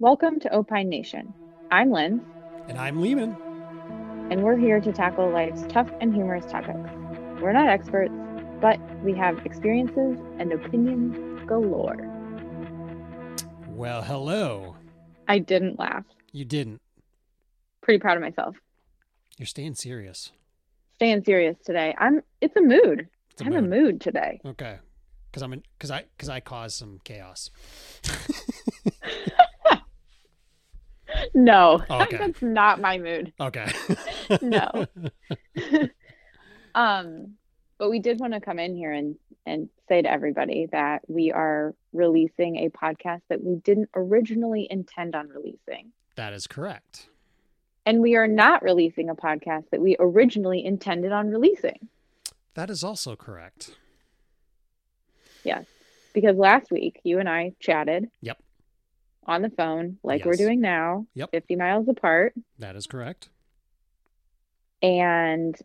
Welcome to Opine Nation. I'm Lynn, And I'm Leeman. and we're here to tackle life's tough and humorous topics. We're not experts, but we have experiences and opinions galore. Well, hello. I didn't laugh. You didn't. Pretty proud of myself. You're staying serious. Staying serious today. I'm. It's a mood. It's a I'm a mood. mood today. Okay. Because I'm in, because I because I caused some chaos. No, Okay. that's not my mood. Okay. No. Um, but we did want to come in here and and say to everybody that we are releasing a podcast that we didn't originally intend on releasing. that is correct. And we are not releasing a podcast that we originally intended on releasing. That is also correct. Yes. Because last week you and I chatted. Yep. On the phone, like we're doing now, Yep. 50 miles apart. That is correct. And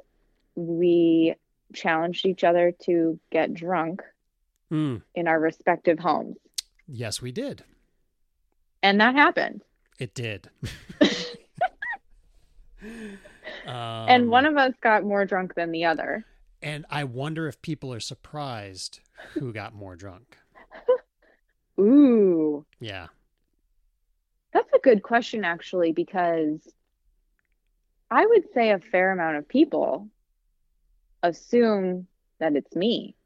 we challenged each other to get drunk Mm, in our respective homes. yes, we did. And that happened. It did. um, and one of us got more drunk than the other. and I wonder if people are surprised who got more drunk. Ooh, Yeah. That's a good question, actually, because I would say a fair amount of people assume that it's me.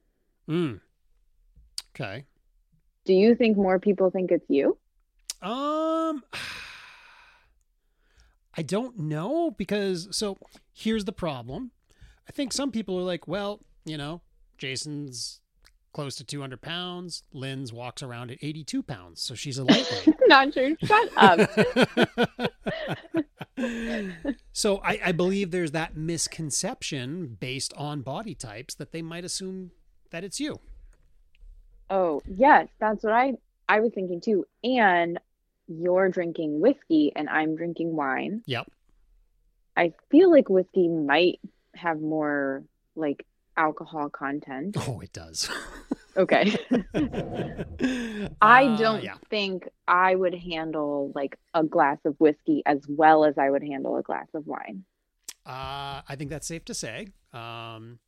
Mm. Okay. Do you think more people think it's you? Um, I don't know because so here's the problem. I think some people are like, well, you know, Jason's close to 200 pounds. Lynn's walks around at 82 pounds, so she's a lightweight. Not true. Shut up. so I, I believe there's that misconception based on body types that they might assume that it's you. Oh, yes, that's what I I was thinking too. And you're drinking whiskey and I'm drinking wine. Yep. I feel like whiskey might have more like alcohol content. Oh, it does. Okay. I Uh, don't yeah. think I would handle like a glass of whiskey as well as I would handle a glass of wine. Uh, I think that's safe to say. Um,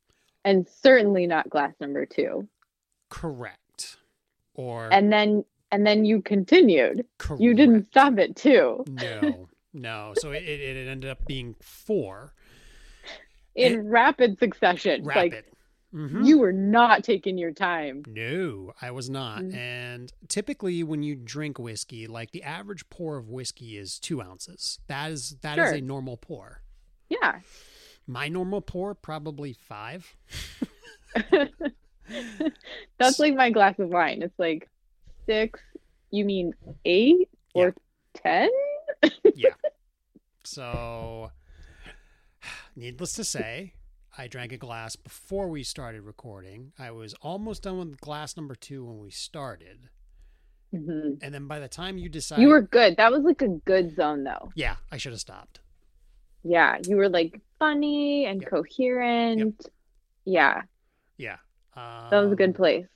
And certainly not glass number 2. correct. Or And then and then you continued. You didn't stop it too. No, no. So it, it ended up being four. In rapid succession. Like Rapid. Mhm. you were not taking your time. No, I was not. Mm. And typically, when you drink whiskey, like the average pour of whiskey is two ounces. That is that is Sure. a normal pour. Yeah. My normal pour probably five. That's like my glass of wine. It's like six, you mean eight or ten? yeah. So, needless to say, I drank a glass before we started recording. I was almost done with glass number two when we started. Mhm. And then by the time you decided, You were good. That was like a good zone though. yeah, I should have stopped. Yeah. You were like funny and Yep. coherent. Yeah. Yeah, um, That was a good place.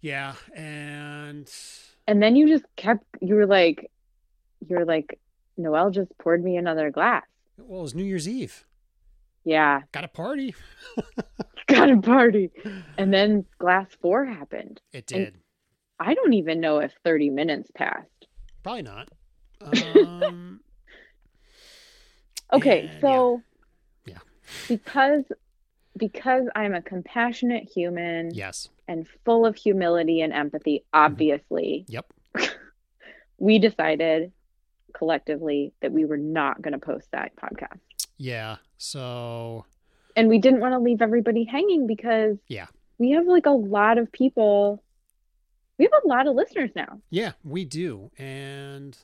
Yeah, and And then you just kept you were like you were like, Noel just poured me another glass. well, it was New Year's Eve. Yeah. Got a party. Got a party. And then glass four happened. It And- did. I don't even know if 30 minutes passed. Probably not. Um, Okay, And, so Yeah. because because I'm a compassionate human yes. and full of humility and empathy, obviously, Yep. we decided collectively that we were not going to post that podcast. Yeah. So And we didn't want to leave everybody hanging because Yeah. we have like a lot of people we have a lot of listeners now. yeah, we do, and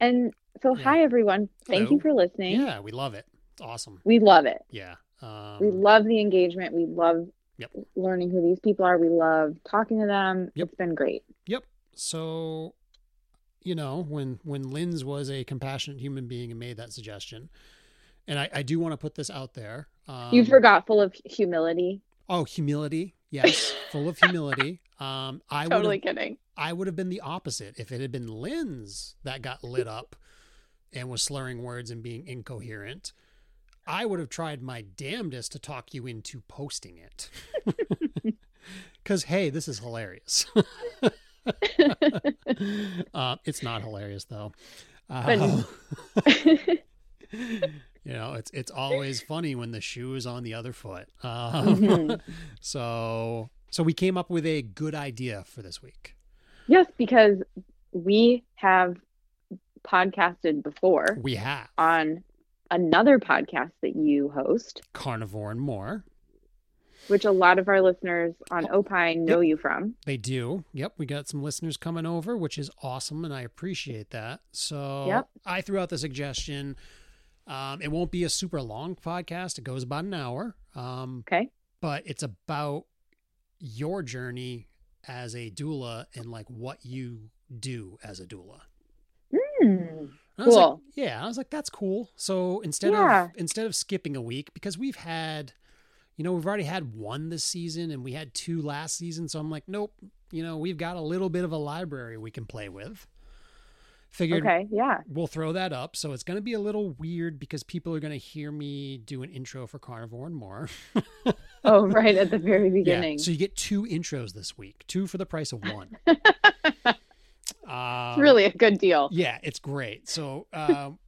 And so Yeah. hi everyone. Thank you for listening. yeah, we love it. It's awesome. We love it. Yeah. Um, we love the engagement. We love Yep. learning who these people are. We love talking to them. Yep. It's been great. Yep. So, you know, when when Lynn's was a compassionate human being and made that suggestion, and I, I do want to put this out there. Um, you forgot full of humility. Oh, humility. Yes, full of humility. Um, I Totally kidding. I would have been the opposite if it had been Lynn's that got lit up and was slurring words and being incoherent. I would have tried my damnedest to talk you into posting it. Because, hey, this is hilarious. uh, it's not hilarious, though. Uh, you know, it's it's always funny when the shoe is on the other foot. Um, Mhm. So, so we came up with a good idea for this week. Yes, because we have podcasted before We have on another podcast that you host, carnivore and more. which a lot of our listeners on Opine know you from. They do. Yep. We got some listeners coming over, which is awesome. And I appreciate that. So Yep. I threw out the suggestion. Um, it won't be a super long podcast. It goes about an hour. Um, Okay. but it's about your journey as a doula and like what you do as a doula. I was like, Cool. yeah, I was like, that's cool. So instead Yeah. of instead of skipping a week, because we've had, you know, we've already had one this season and we had two last season. So I'm like, nope, you know, we've got a little bit of a library we can play with. Figured Okay. Yeah. we'll throw that up. So it's going to be a little weird because people are going to hear me do an intro for Carnivore and more. Oh, right at the very Yeah. beginning. So you get two intros this week, two for the price of one. uh, it's really a good deal. Yeah, it's great. So um,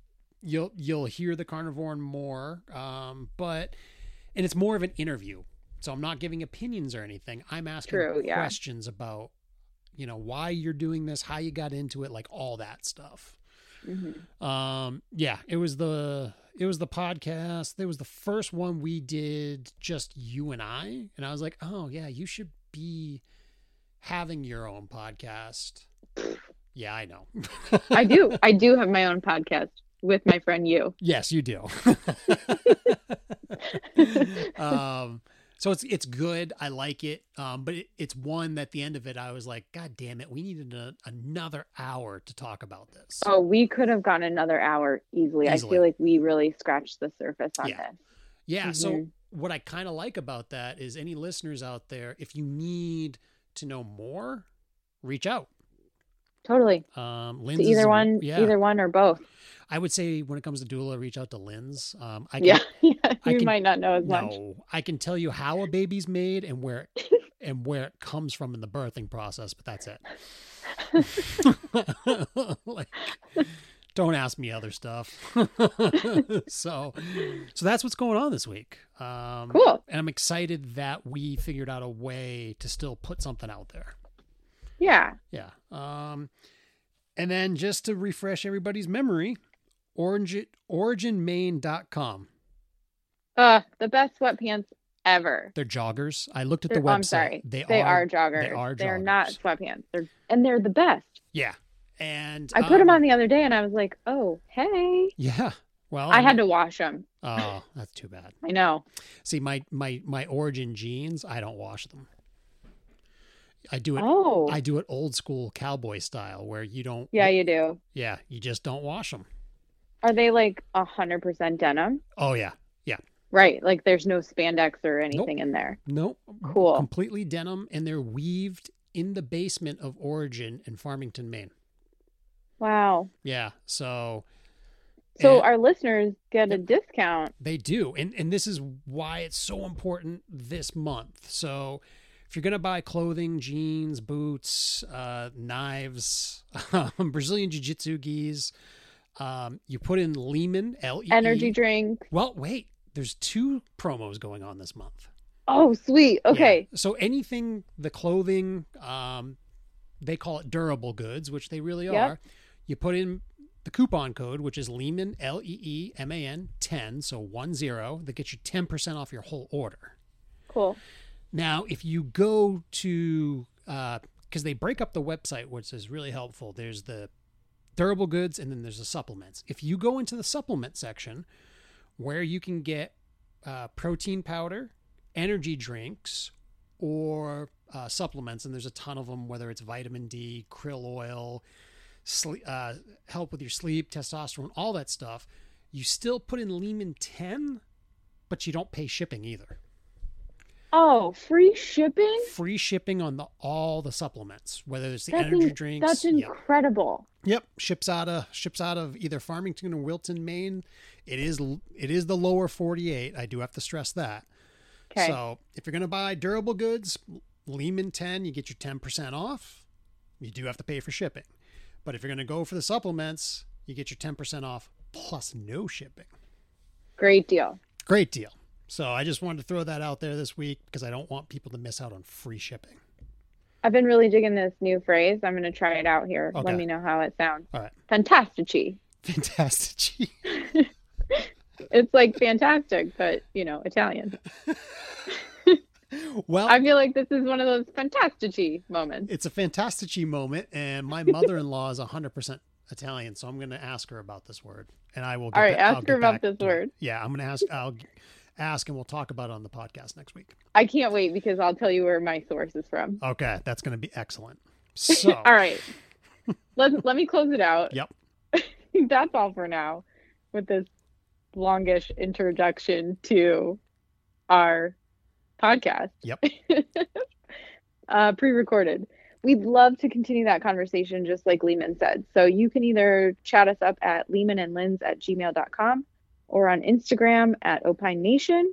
you'll you'll hear the carnivore and more, um, but and it's more of an interview. So I'm not giving opinions or anything. I'm asking True, yeah. questions about you know why you're doing this, how you got into it, like all that stuff. Mhm. Um, yeah, it was the it was the podcast. It was the first one we did just you and I, and I was like, oh yeah, you should be having your own podcast. Yeah, I know. I do. I do have my own podcast with my friend you. Yes, you do. um, so it's it's good. I like it. Um, but it, it's one that at the end of it, I was like, God damn it, we needed a, another hour to talk about this. Oh, we could have gone another hour easily. I feel like we really scratched the surface on Yeah. this. Yeah. So Mhm. what I kind of like about that is any listeners out there, if you need to know more, reach out. Totally. Um, To Lynn's is either one, yeah. either one or both. I would say when it comes to doula, reach out to Lynn's. Um, I can, Yeah. yeah. I You can- might not know as much. No, I can tell you how a baby's made and where and where it comes from in the birthing process, but that's it. like, don't ask me other stuff. so, so that's what's going on this week. Um, Cool. And I'm excited that we figured out a way to still put something out there. Yeah. Yeah. Um, and then just to refresh everybody's memory, origin, originmaine.com. Uh, the best sweatpants ever. They're joggers. I looked at the They're- website. I'm sorry. They, They are, are joggers. They are They're not sweatpants. They're and they're the best. Yeah. And I put them um, on the other day and I was like, "Oh, hey." Yeah. Well, I had to wash them. Oh, that's too bad. I know. See, my my my origin jeans, I don't wash them. I do it. Oh. I do it old school cowboy style, where you don't. yeah, you do. Yeah, you just don't wash them. Are they like a hundred percent denim? Oh yeah. Yeah. Right. Like there's no spandex or anything in there. Nope. Cool. Completely denim, and they're weaved in the basement of Origin in Farmington, Maine. Wow. Yeah. So. So and- our listeners get a discount. They do. And and this is why it's so important this month. So if you're going to buy clothing, jeans, boots, uh, knives, Brazilian Jiu Jitsu gis, um, you put in Leeman, L E E. Energy drink. Well, wait, there's two promos going on this month. Oh, sweet. Okay. Yeah. So anything, the clothing, um, they call it durable goods, which they really Yep. are. You put in the coupon code, which is Leeman, L E E M A N 10, so 1 0, that gets you 10% off your whole order. Cool. Now, if you go to, because they break up the website, which is really helpful, there's the durable goods and then there's the supplements. If you go into the supplement section where you can get uh, protein powder, energy drinks, or uh, supplements, and there's a ton of them, whether it's vitamin D, krill oil, sleep, uh, help with your sleep, testosterone, all that stuff, you still put in Leeman 10, but you don't pay shipping either. Oh, free shipping? Free shipping on the all the supplements, whether it's the That's energy in- drinks. That's yep. incredible. Yep, ships out of ships out of either Farmington or Wilton, Maine. It is it is the lower 48. I do have to stress that. Okay. So, if you're going to buy durable goods, Leeman 10, you get your 10% off. You do have to pay for shipping. But if you're going to go for the supplements, you get your 10% off plus no shipping. Great deal. Great deal. So, I just wanted to throw that out there this week because I don't want people to miss out on free shipping. I've been really digging this new phrase. I'm going to try it out here. Okay. Let me know how it sounds. All right. Fantastici. Fantastic. It's like fantastic, but you know, Italian. well, I feel like this is one of those fantastici moments. it's a fantastici moment, and my mother-in-law is 100% Italian, so I'm going to ask her about this word, and I will. Get All right, ba- ask her about this word. Yeah, I'm going to ask. I'll ask, and we'll talk about it on the podcast next week. I can't wait because I'll tell you where my source is from. Okay, that's going to be excellent. So, All right. Let let me close it out. Yep. That's all for now with this longish introduction to our podcast. Yep. uh, pre-recorded. We'd love to continue that conversation just like Leeman said. So you can either chat us up at Leeman and lehmanandlins at gmail.com or on Instagram at Opine Nation.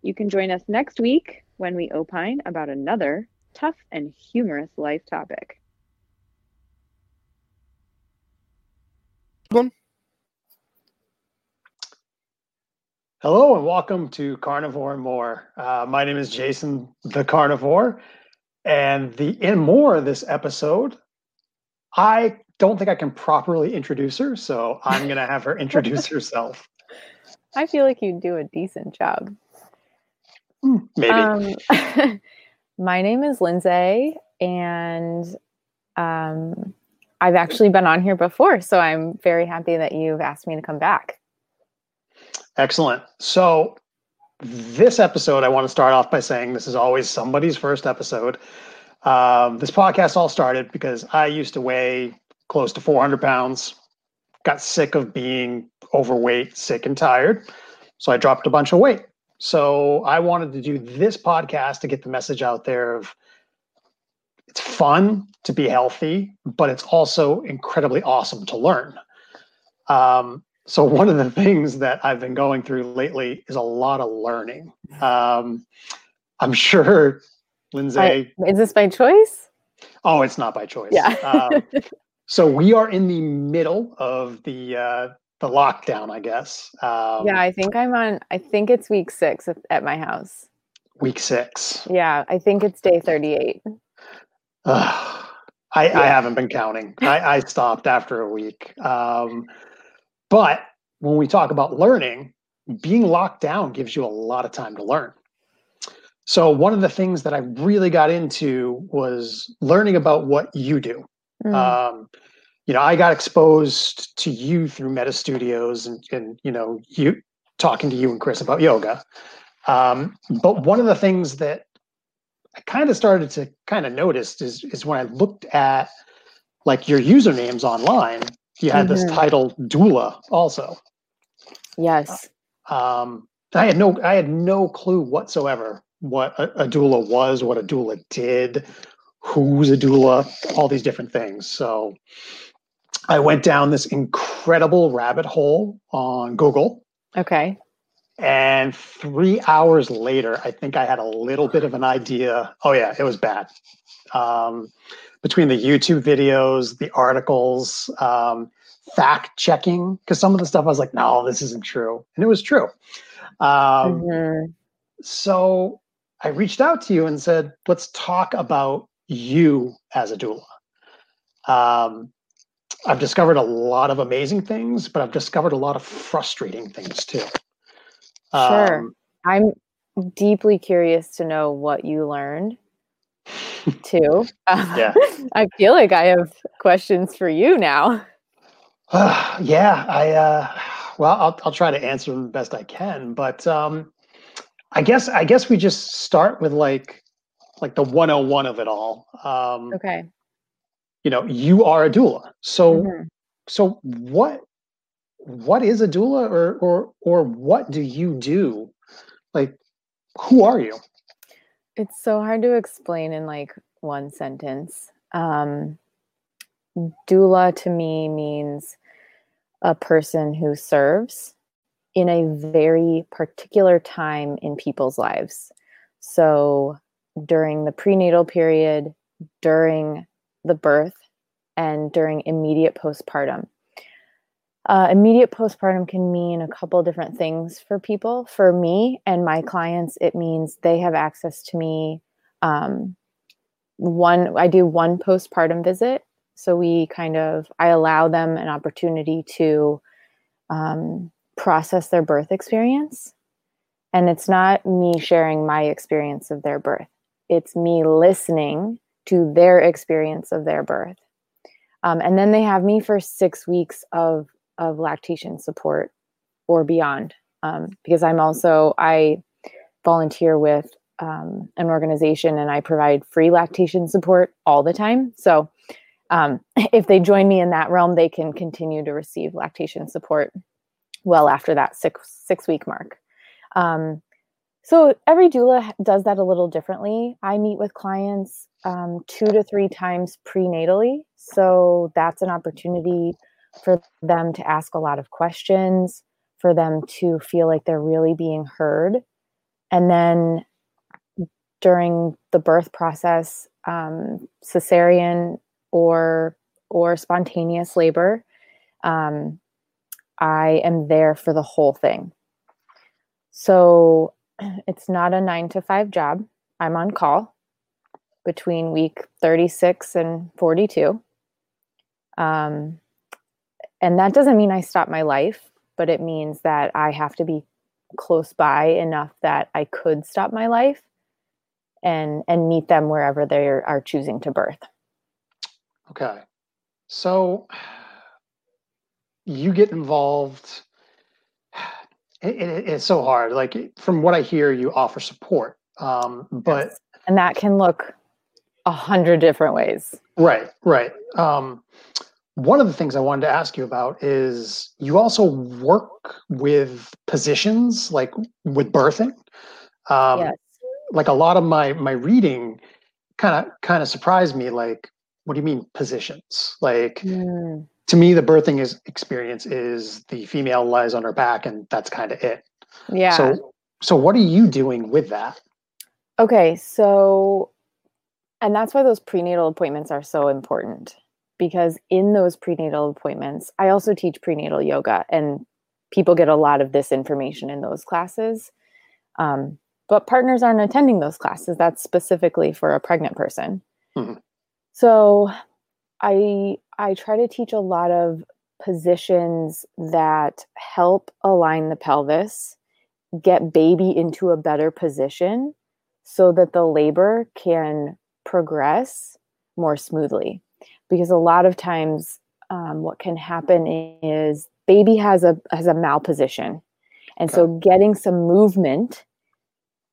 You can join us next week when we opine about another tough and humorous life topic. Hello and welcome to Carnivore and More. Uh, my name is Jason the Carnivore, and the in more this episode, I don't think I can properly introduce her, so I'm gonna have her introduce herself. I feel like you do a decent job. Maybe. Um, my name is Lindsay, and um, I've actually been on here before, so I'm very happy that you've asked me to come back. Excellent. So, this episode, I want to start off by saying this is always somebody's first episode. Um, this podcast all started because I used to weigh close to 400 pounds, got sick of being overweight, sick and tired. So, I dropped a bunch of weight. So, I wanted to do this podcast to get the message out there of it's fun to be healthy, but it's also incredibly awesome to learn. Um, so one of the things that I've been going through lately is a lot of learning. Um, I'm sure, Lindsay. I- is this by choice? oh, it's not by choice. Yeah. Um, so we are in the middle of the uh, the lockdown, I guess. Um, yeah, I think I'm on. I think it's week six at, at my house. Week six. Yeah, I think it's day 38. Ugh. I, I haven't been counting. I, I stopped after a week. Um, but when we talk about learning, being locked down gives you a lot of time to learn. So one of the things that I really got into was learning about what you do. Mm. Um, you know, I got exposed to you through Meta Studios and, and you know, you talking to you and Chris about yoga. Um, but one of the things that I kind of started to kind of notice is is when I looked at like your usernames online, you had this Mhm. title doula also. yes. Um, I had no I had no clue whatsoever what a, a doula was, what a doula did, who's a doula, all these different things. So I went down this incredible rabbit hole on Google. Okay. And three hours later, I think I had a little bit of an idea. Oh, yeah, it was bad. Um, between the YouTube videos, the articles, um, fact checking, because some of the stuff I was like, no, this isn't true. And it was true. Um, Mhm. so I reached out to you and said, let's talk about you as a doula. Um, I've discovered a lot of amazing things, but I've discovered a lot of frustrating things too. Sure. Um, I'm deeply curious to know what you learned too. Yeah. I feel like I have questions for you now. yeah, I uh, well, I'll I'll try to answer them the best I can, but um, I guess I guess we just start with like like the 101 of it all. Um, Okay. you know, you are a doula. So Mhm. so what what is a doula or or or what do you do? Like who are you? It's so hard to explain in like one sentence. Um, doula to me means a person who serves in a very particular time in people's lives. So during the prenatal period, during the birth, and during immediate postpartum. Uh, immediate postpartum can mean a couple different things for people. For me and my clients, it means they have access to me. Um, one, I do one postpartum visit. So we kind of, I allow them an opportunity to um, process their birth experience. And it's not me sharing my experience of their birth, it's me listening to their experience of their birth. Um, and then they have me for six weeks of, of lactation support or beyond. Um, because I'm also, I volunteer with um, an organization and I provide free lactation support all the time. So um, if they join me in that realm, they can continue to receive lactation support well after that six six week mark. Um, so every doula does that a little differently. I meet with clients um, two to three times prenatally, so that's an opportunity for them to ask a lot of questions, for them to feel like they're really being heard, and then during the birth process, um, cesarean or or spontaneous labor. Um, I am there for the whole thing. So it's not a nine to five job. I'm on call between week 36 and 42. Um, and that doesn't mean I stop my life, but it means that I have to be close by enough that I could stop my life and and meet them wherever they are choosing to birth. Okay. So you get involved it, it, it's so hard. Like from what i hear you offer support um, but yes. and that can look a hundred different ways. Right right. Um, one of the things i wanted to ask you about is you also work with positions like with birthing. Um, yes. like a lot of my my reading kind of kind of surprised me like what do you mean positions? Like mm to me, the birthing is experience is the female lies on her back, and that's kind of it. Yeah. So, so what are you doing with that? Okay, so, and that's why those prenatal appointments are so important because in those prenatal appointments, I also teach prenatal yoga, and people get a lot of this information in those classes. Um, but partners aren't attending those classes. That's specifically for a pregnant person. Mm-hmm. So I I try to teach a lot of positions that help align the pelvis, get baby into a better position so that the labor can progress more smoothly. Because a lot of times, um, what can happen is baby has a has a malposition, and okay. so getting some movement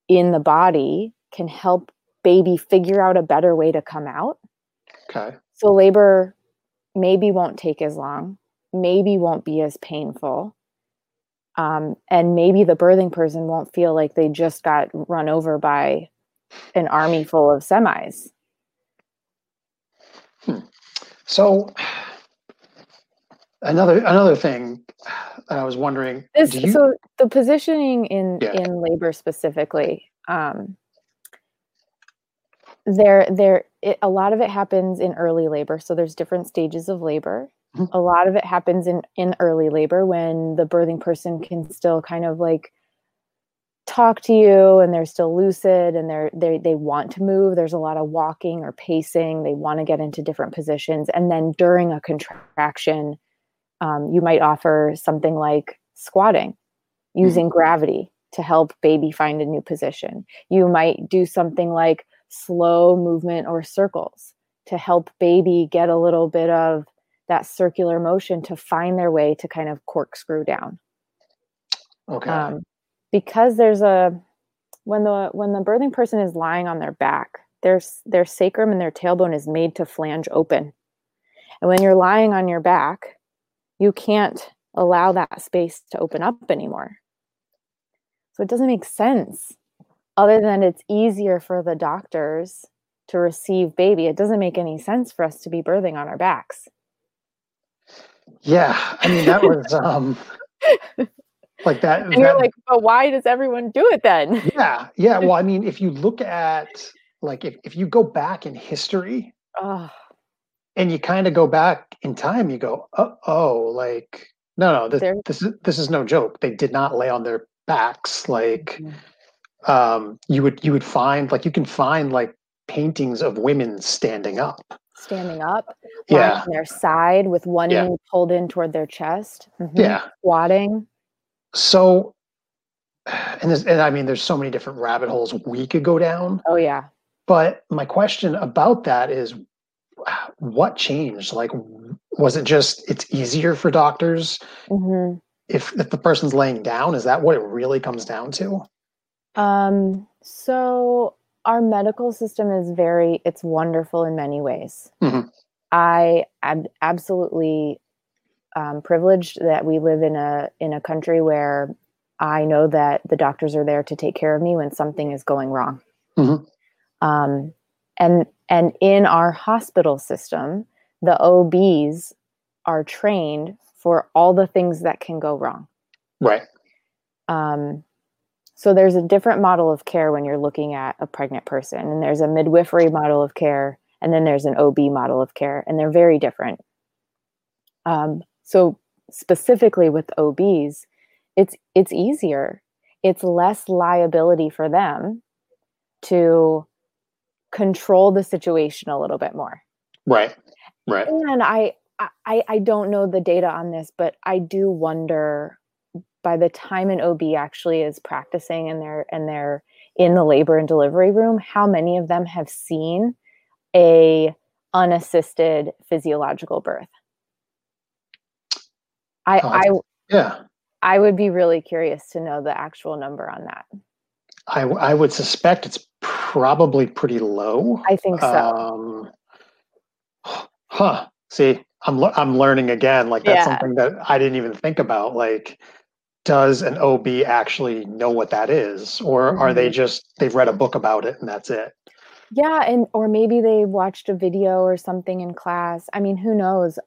in the body can help baby figure out a better way to come out. Okay. So labor maybe won't take as long, maybe won't be as painful. Um, and maybe the birthing person won't feel like they just got run over by an army full of semis. Hmm. So another another thing that I was wondering. This, you... So the positioning in yeah. in labor specifically, um, there there it, a lot of it happens in early labor. So there's different stages of labor. Mm-hmm. a lot of it happens in in early labor when the birthing person can still kind of like talk to you and they're still lucid and they're they they want to move. There's a lot of walking or pacing. They want to get into different positions. And then during a contraction um, you might offer something like squatting using mm-hmm. gravity to help baby find a new position. You might do something like slow movement or circles to help baby get a little bit of that circular motion to find their way to kind of corkscrew down. Okay. Um, because there's a when the when the birthing person is lying on their back, their their sacrum and their tailbone is made to flange open. And when you're lying on your back, you can't allow that space to open up anymore. So it doesn't make sense other than it's easier for the doctors to receive baby, it doesn't make any sense for us to be birthing on our backs. Yeah, I mean that was um like that. And you're like, but why does everyone do it then? Yeah, yeah. Well, I mean, if you look at like if, if you go back in history Oh, and you kind of go back in time, you go, oh, oh like no, no, this this is this is no joke. They did not lay on their backs. Like Mhm. Um, you would you would find like you can find like paintings of women standing up. standing up, Yeah, on their side with one Yeah. knee pulled in toward their chest. Mhm. yeah. Squatting. So, and there's, and I mean, there's so many different rabbit holes we could go down. Oh yeah. But my question about that is, what changed? Like, was it just it's easier for doctors hmm if if the person's laying down? Is that what it really comes down to? Um, so our medical system is very it's wonderful in many ways. Mhm. I am absolutely um, privileged that we live in a in a country where I know that the doctors are there to take care of me when something is going wrong. Mhm. Um, and and in our hospital system, the OBs are trained for all the things that can go wrong. Right. Um, so there's a different model of care when you're looking at a pregnant person, and there's a midwifery model of care, and then there's an OB model of care, and they're very different. Um, so specifically with OBs, it's it's easier. It's less liability for them to control the situation a little bit more Right. Right. and I, I i don't know the data on this but i do wonder by the time an ob actually is practicing and they're and they're in the labor and delivery room how many of them have seen a unassisted physiological birth i Oh, i Yeah. i would be really curious to know the actual number on that I I would suspect it's probably pretty low. i think so Um, huh. See, I'm I'm learning again. Like that's Yeah. something that I didn't even think about. Like, does an OB actually know what that is, or are they just they've read a book about it and that's it? Yeah, and or maybe they watched a video or something in class. I mean, who knows?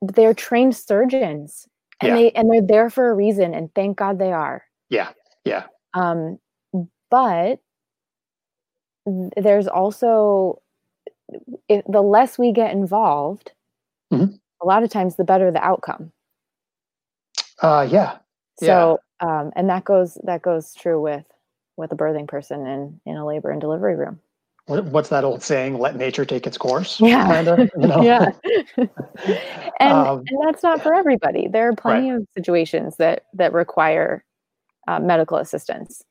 They're trained surgeons, and Yeah. they and they're there for a reason, and thank God they are. Yeah, yeah. Um, but there's also if, the less we get involved, Mhm. a lot of times the better the outcome. Uh, yeah, Yeah. So, um, and that goes that goes true with with a birthing person in in a labor and delivery room. What- what's that old saying? Let nature take its course. Yeah. kind of. You know? yeah and Um, and that's not for everybody there are plenty of situations that that require uh, medical assistance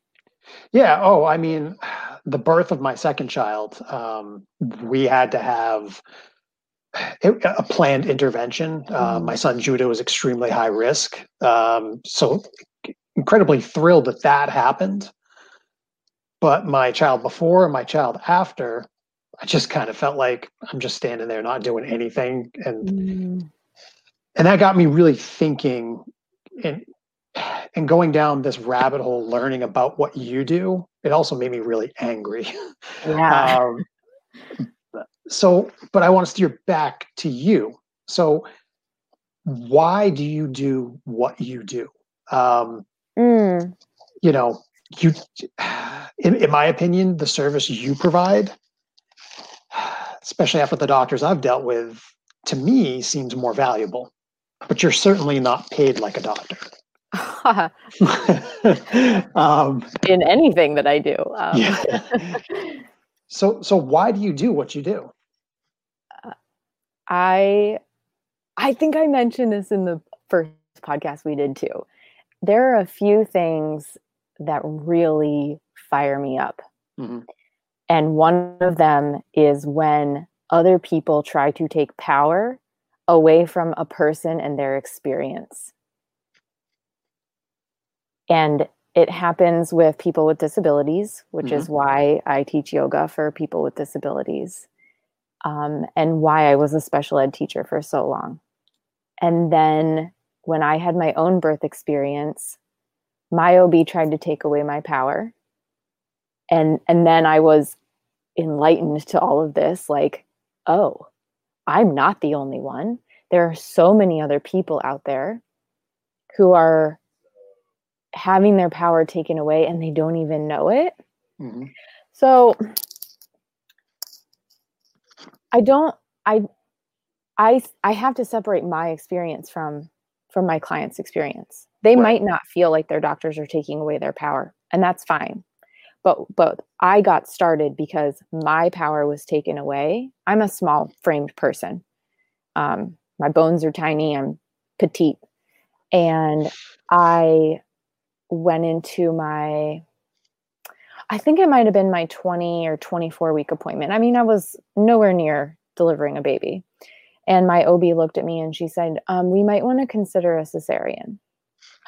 Yeah. Oh, I mean, the birth of my second child, um, we had to have it- a planned intervention. Uh, Mhm. my son Judah was extremely high risk, um, so incredibly thrilled that that happened. But my child before and my child after, I just kind of felt like I'm just standing there not doing anything, and and that got me really thinking and and going down this rabbit hole learning about what you do it also made me really angry yeah um, so but i want to steer back to you. So why do you do what you do? Um, Mm, you know you in, in my opinion the service you provide especially after the doctors i've dealt with to me seems more valuable but you're certainly not paid like a doctor. Um, in anything that i do um, Yeah. so so why do you do what you do i i think i mentioned this in the first podcast we did too there are a few things that really fire me up Mhm. And one of them is when other people try to take power away from a person and their experience. And it happens with people with disabilities, which is why I teach yoga for people with disabilities um, and why I was a special ed teacher for so long. And then when I had my own birth experience, my OB tried to take away my power and and then I was enlightened to all of this like, oh, I'm not the only one. There are so many other people out there who are having their power taken away and they don't even know it. Mhm. So I don't I I I have to separate my experience from from my client's experience. They Right. might not feel like their doctors are taking away their power, and that's fine. But but I got started because my power was taken away. I'm a small framed person. Um, my bones are tiny. I'm petite, and I went into my I think it might have been my 20 or 24 week appointment. I mean, I was nowhere near delivering a baby. And my OB looked at me and she said, um, We might want to consider a cesarean.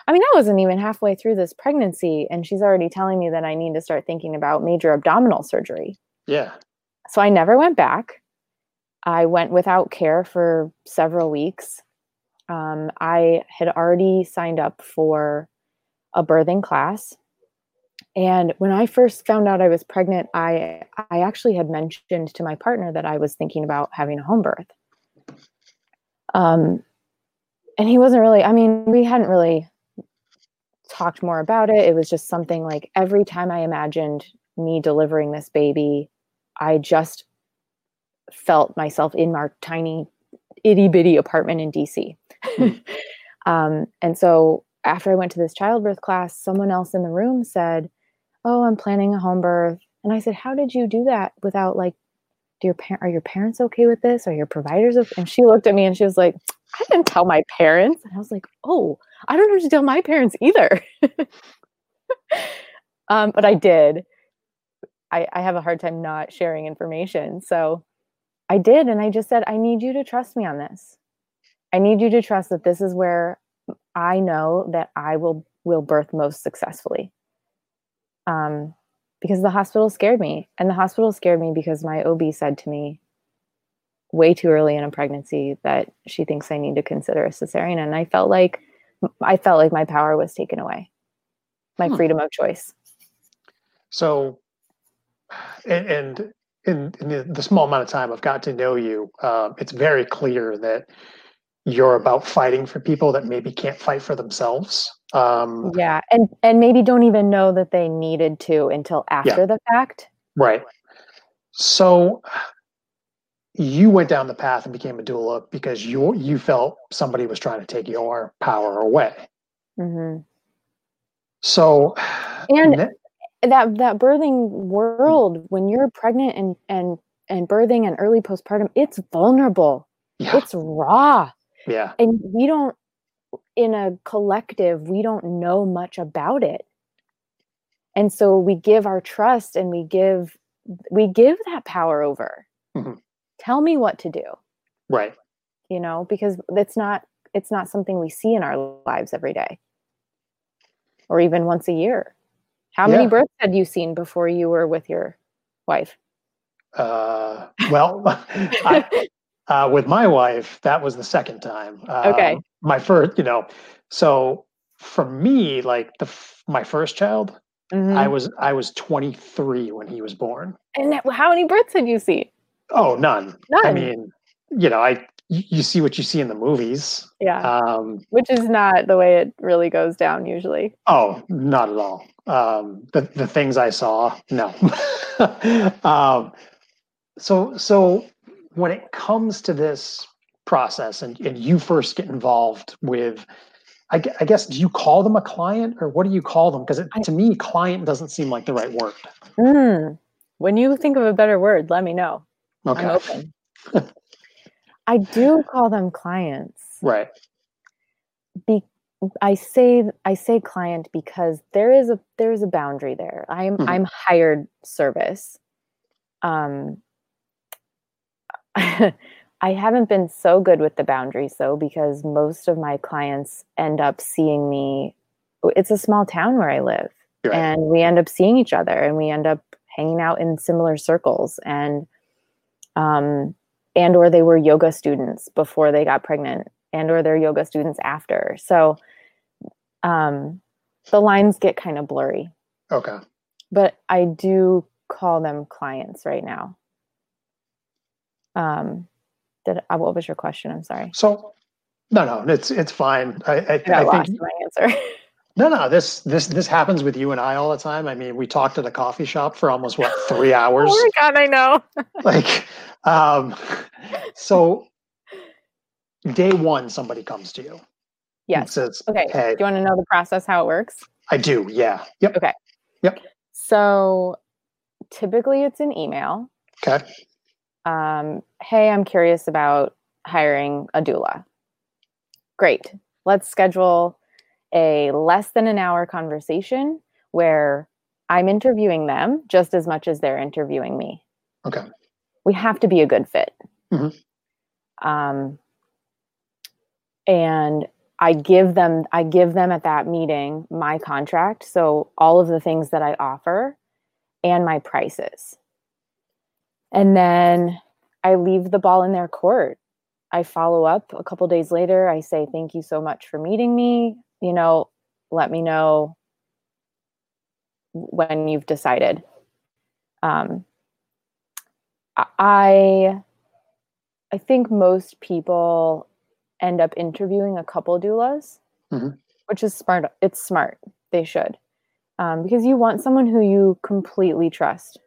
I mean, I wasn't even halfway through this pregnancy, and she's already telling me that I need to start thinking about major abdominal surgery. Yeah. So I never went back. I went without care for several weeks. Um, I had already signed up for a birthing class. And when I first found out I was pregnant, I I actually had mentioned to my partner that I was thinking about having a home birth. Um, and he wasn't really. I mean, we hadn't really talked more about it. It was just something like every time I imagined me delivering this baby, I just felt myself in my tiny itty bitty apartment in DC. um, and so after I went to this childbirth class, someone else in the room said, "Oh, I'm planning a home birth." And I said, "How did you do that without like do your par- are your parents okay with this? Are your providers okay? And she looked at me and she was like, "I didn't tell my parents." And I was like, "Oh, I don't have to tell my parents either." um, but I did. I, I have a hard time not sharing information. So I did. And I just said, I need you to trust me on this. I need you to trust that this is where I know that I will will birth most successfully. Um, because the hospital scared me. And the hospital scared me because my OB said to me way too early in a pregnancy that she thinks I need to consider a cesarean. And I felt like I felt like my power was taken away. My Hmm. freedom of choice. So, and, and in, in the, the small amount of time I've got to know you, uh, it's very clear that you're about fighting for people that maybe can't fight for themselves. Um, Yeah, and and maybe don't even know that they needed to until after the fact. Right. So you went down the path and became a doula because you you felt somebody was trying to take your power away. Mm-hmm. So And that that birthing world, when you're pregnant and and and birthing and early postpartum, it's vulnerable. yeah, It's raw, yeah, and we don't. In a collective, we don't know much about it, and so we give our trust and we give we give that power over. Mhm. Tell me what to do. right. you know because it's not it's not something we see in our lives every day or even once a year how many Yeah. births had you seen before you were with your wife Uh, well, I, uh, with my wife, that was the second time. Okay. Um, my first, you know, so for me, like the my first child, I Mhm. was I was 23 when he was born. and how many births had you seen Oh, none. None. I mean, you know, I you you see what you see in the movies. yeah Um, which is not the way it really goes down usually oh, not at all. Um, the the things I saw, no. um, so so when it comes to this process, and and you first get involved with. I, I guess do you call them a client or what do you call them? Because to me, client doesn't seem like the right word. Mm. when you think of a better word let me know Okay, i'm open i do call them clients right, be I say I say client because there is a there is a boundary there. I'm Mhm. I'm hired service. Um I haven't been so good with the boundaries though because most of my clients end up seeing me it's a small town where I live right. and we end up seeing each other and we end up hanging out in similar circles and um and or they were yoga students before they got pregnant and or they're yoga students after so um the lines get kind of blurry okay, but I do call them clients right now. Um, did uh, what was your question? I'm sorry. So, no, no, it's it's fine. I, I, I, I think my answer. no, no. This this this happens with you and I all the time. I mean, we talked at a coffee shop for almost what three hours. oh my god, I know. like, um, so day one, somebody comes to you. and Yes. Says, Okay. Hey, Do you want to know the process how it works? I do. Yeah. Yep. Okay. Yep. So typically it's an email. Okay. Um, hey, I'm curious about hiring a doula. Great. Let's schedule a less than an hour conversation where I'm interviewing them just as much as they're interviewing me. Okay. We have to be a good fit. Mhm. Um, and I give them I give them at that meeting my contract, so all of the things that I offer and my prices. And then I leave the ball in their court. I follow up a couple days later. I say thank you so much for meeting me. You know, let me know when you've decided. Um, I I think most people end up interviewing a couple doulas, Mhm. which is smart. It's smart. They should, um, because you want someone who you completely trust.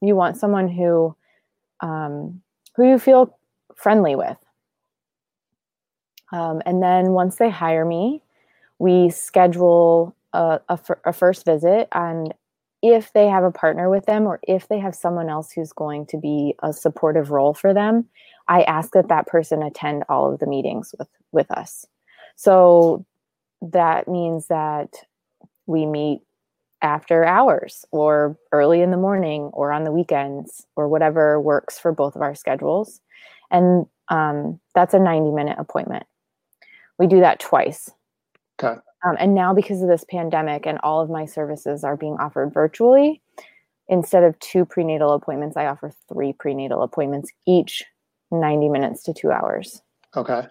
You want someone who um, who you feel friendly with. Um, and then once they hire me, we schedule a, a, a first visit. And if they have a partner with them or if they have someone else who's going to be a supportive role for them, I ask that that person attend all of the meetings with with us. So that means that we meet after hours or early in the morning or on the weekends or whatever works for both of our schedules. And um, that's a 90 minute appointment. We do that twice. Okay. Um, and now, because of this pandemic and all of my services are being offered virtually, instead of two prenatal appointments, I offer three prenatal appointments, each 90 minutes to two hours. Okay.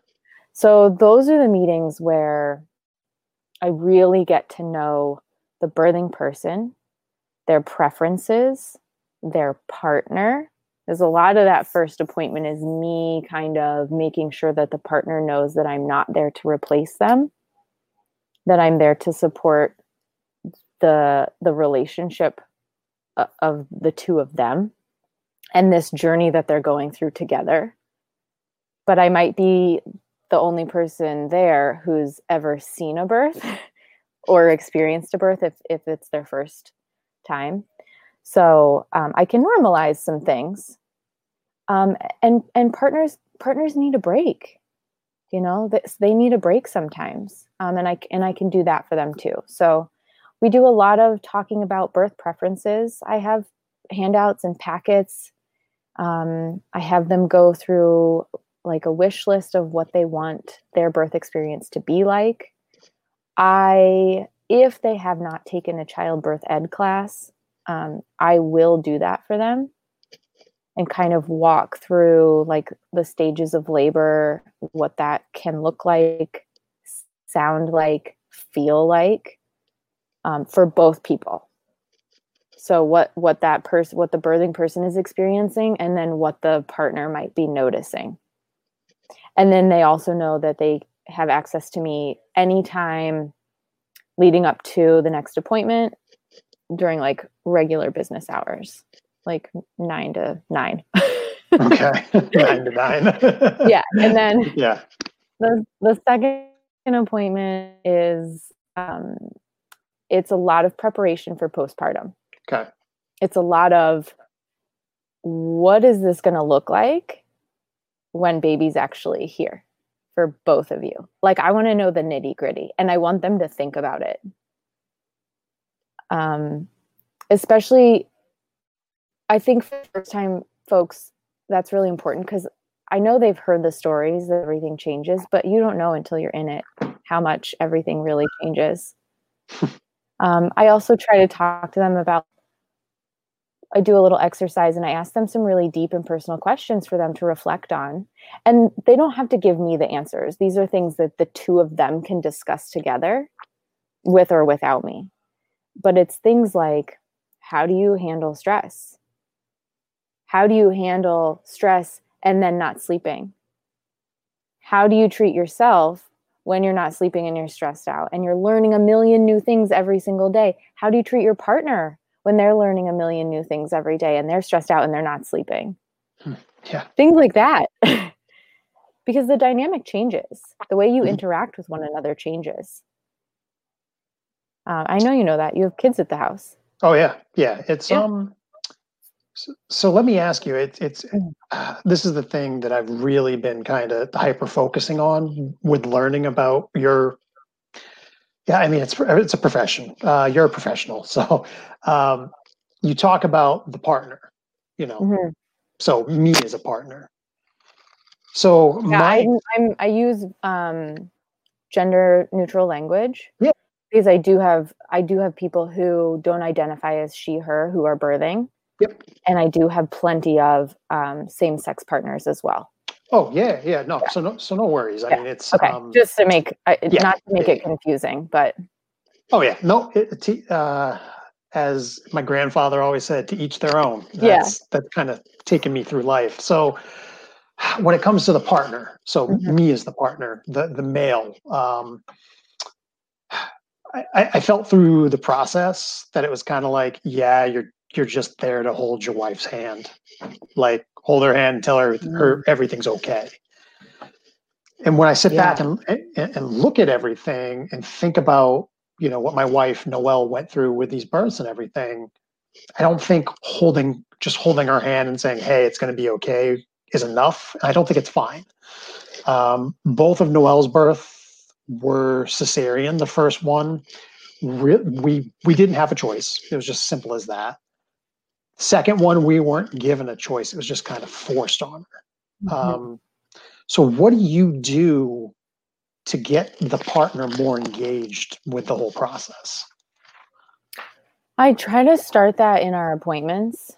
So those are the meetings where I really get to know the birthing person, their preferences, their partner. There's a lot of that first appointment is me kind of making sure that the partner knows that I'm not there to replace them, that I'm there to support the the relationship uh, of the two of them and this journey that they're going through together. But I might be the only person there who's ever seen a birth or experienced a birth if, if it's their first time. So um, I can normalize some things. Um, and and partners partners need a break. You know, they, need a break sometimes. Um, and I and I can do that for them too. So we do a lot of talking about birth preferences. I have handouts and packets. Um, I have them go through like a wish list of what they want their birth experience to be like. I, if they have not taken a childbirth ed class, um, I will do that for them and kind of walk through like the stages of labor, what that can look like, sound like, feel like um, for both people. So what what that person what the birthing person is experiencing and then what the partner might be noticing and then they also know that they have access to me anytime leading up to the next appointment during like regular business hours like nine to nine Okay. nine to nine. yeah and then Yeah. the the second appointment is um it's a lot of preparation for postpartum Okay. it's a lot of what is this going to look like when baby's actually here for both of you. Like i want to know the nitty gritty and i want them to think about it. Um especially i think for first time folks that's really important because i know they've heard the stories that everything changes but you don't know until you're in it how much everything really changes. Um, i also try to talk to them about I do a little exercise and I ask them some really deep and personal questions for them to reflect on. And they don't have to give me the answers. These are things that the two of them can discuss together with or without me. But it's things like how do you handle stress? How do you handle stress and then not sleeping? How do you treat yourself when you're not sleeping and you're stressed out and you're learning a million new things every single day? How do you treat your partner when they're learning a million new things every day and they're stressed out and they're not sleeping? Hmm. Yeah. Things like that. because the dynamic changes. The way you Mhm. interact with one another changes. Uh, I know you know that. You have kids at the house. Oh yeah, yeah. It's Yeah. um. So, so let me ask you. It's it's Mm. uh, this is the thing that I've really been kind of hyper focusing on with learning about your. Yeah, I mean it's it's a profession. Uh, you're a professional, so um, you talk about the partner. You know, Mhm. so me as a partner. So Yeah, my I'm, I'm, I use um, gender neutral language. Yeah. Because I do have I do have people who don't identify as she her who are birthing, yep. and I do have plenty of um, same sex partners as well. Oh yeah, yeah. No, so no, so no worries. I Yeah. mean, it's Okay, um, just to make I yeah, not to make yeah, it confusing, but Oh yeah, no. It, it, uh, as my grandfather always said, to each their own. Yeah. That's that's kind of taken me through life. So when it comes to the partner, so Mhm. me as the partner, the the male, um, I, I I felt through the process that it was kind of like, yeah, you're you're just there to hold your wife's hand, like hold her hand and tell her her everything's okay. And when I sit back and, and and look at everything and think about you know what my wife Noelle went through with these births and everything, I don't think holding just holding her hand and saying, "Hey, it's going to be okay," is enough. I don't think it's fine. Um, both of Noelle's birth were cesarean. The first one, re- we we didn't have a choice. It was just simple as that. Second one, we weren't given a choice. It was just kind of forced on her. Um, so, what do you do to get the partner more engaged with the whole process? I try to start that in our appointments.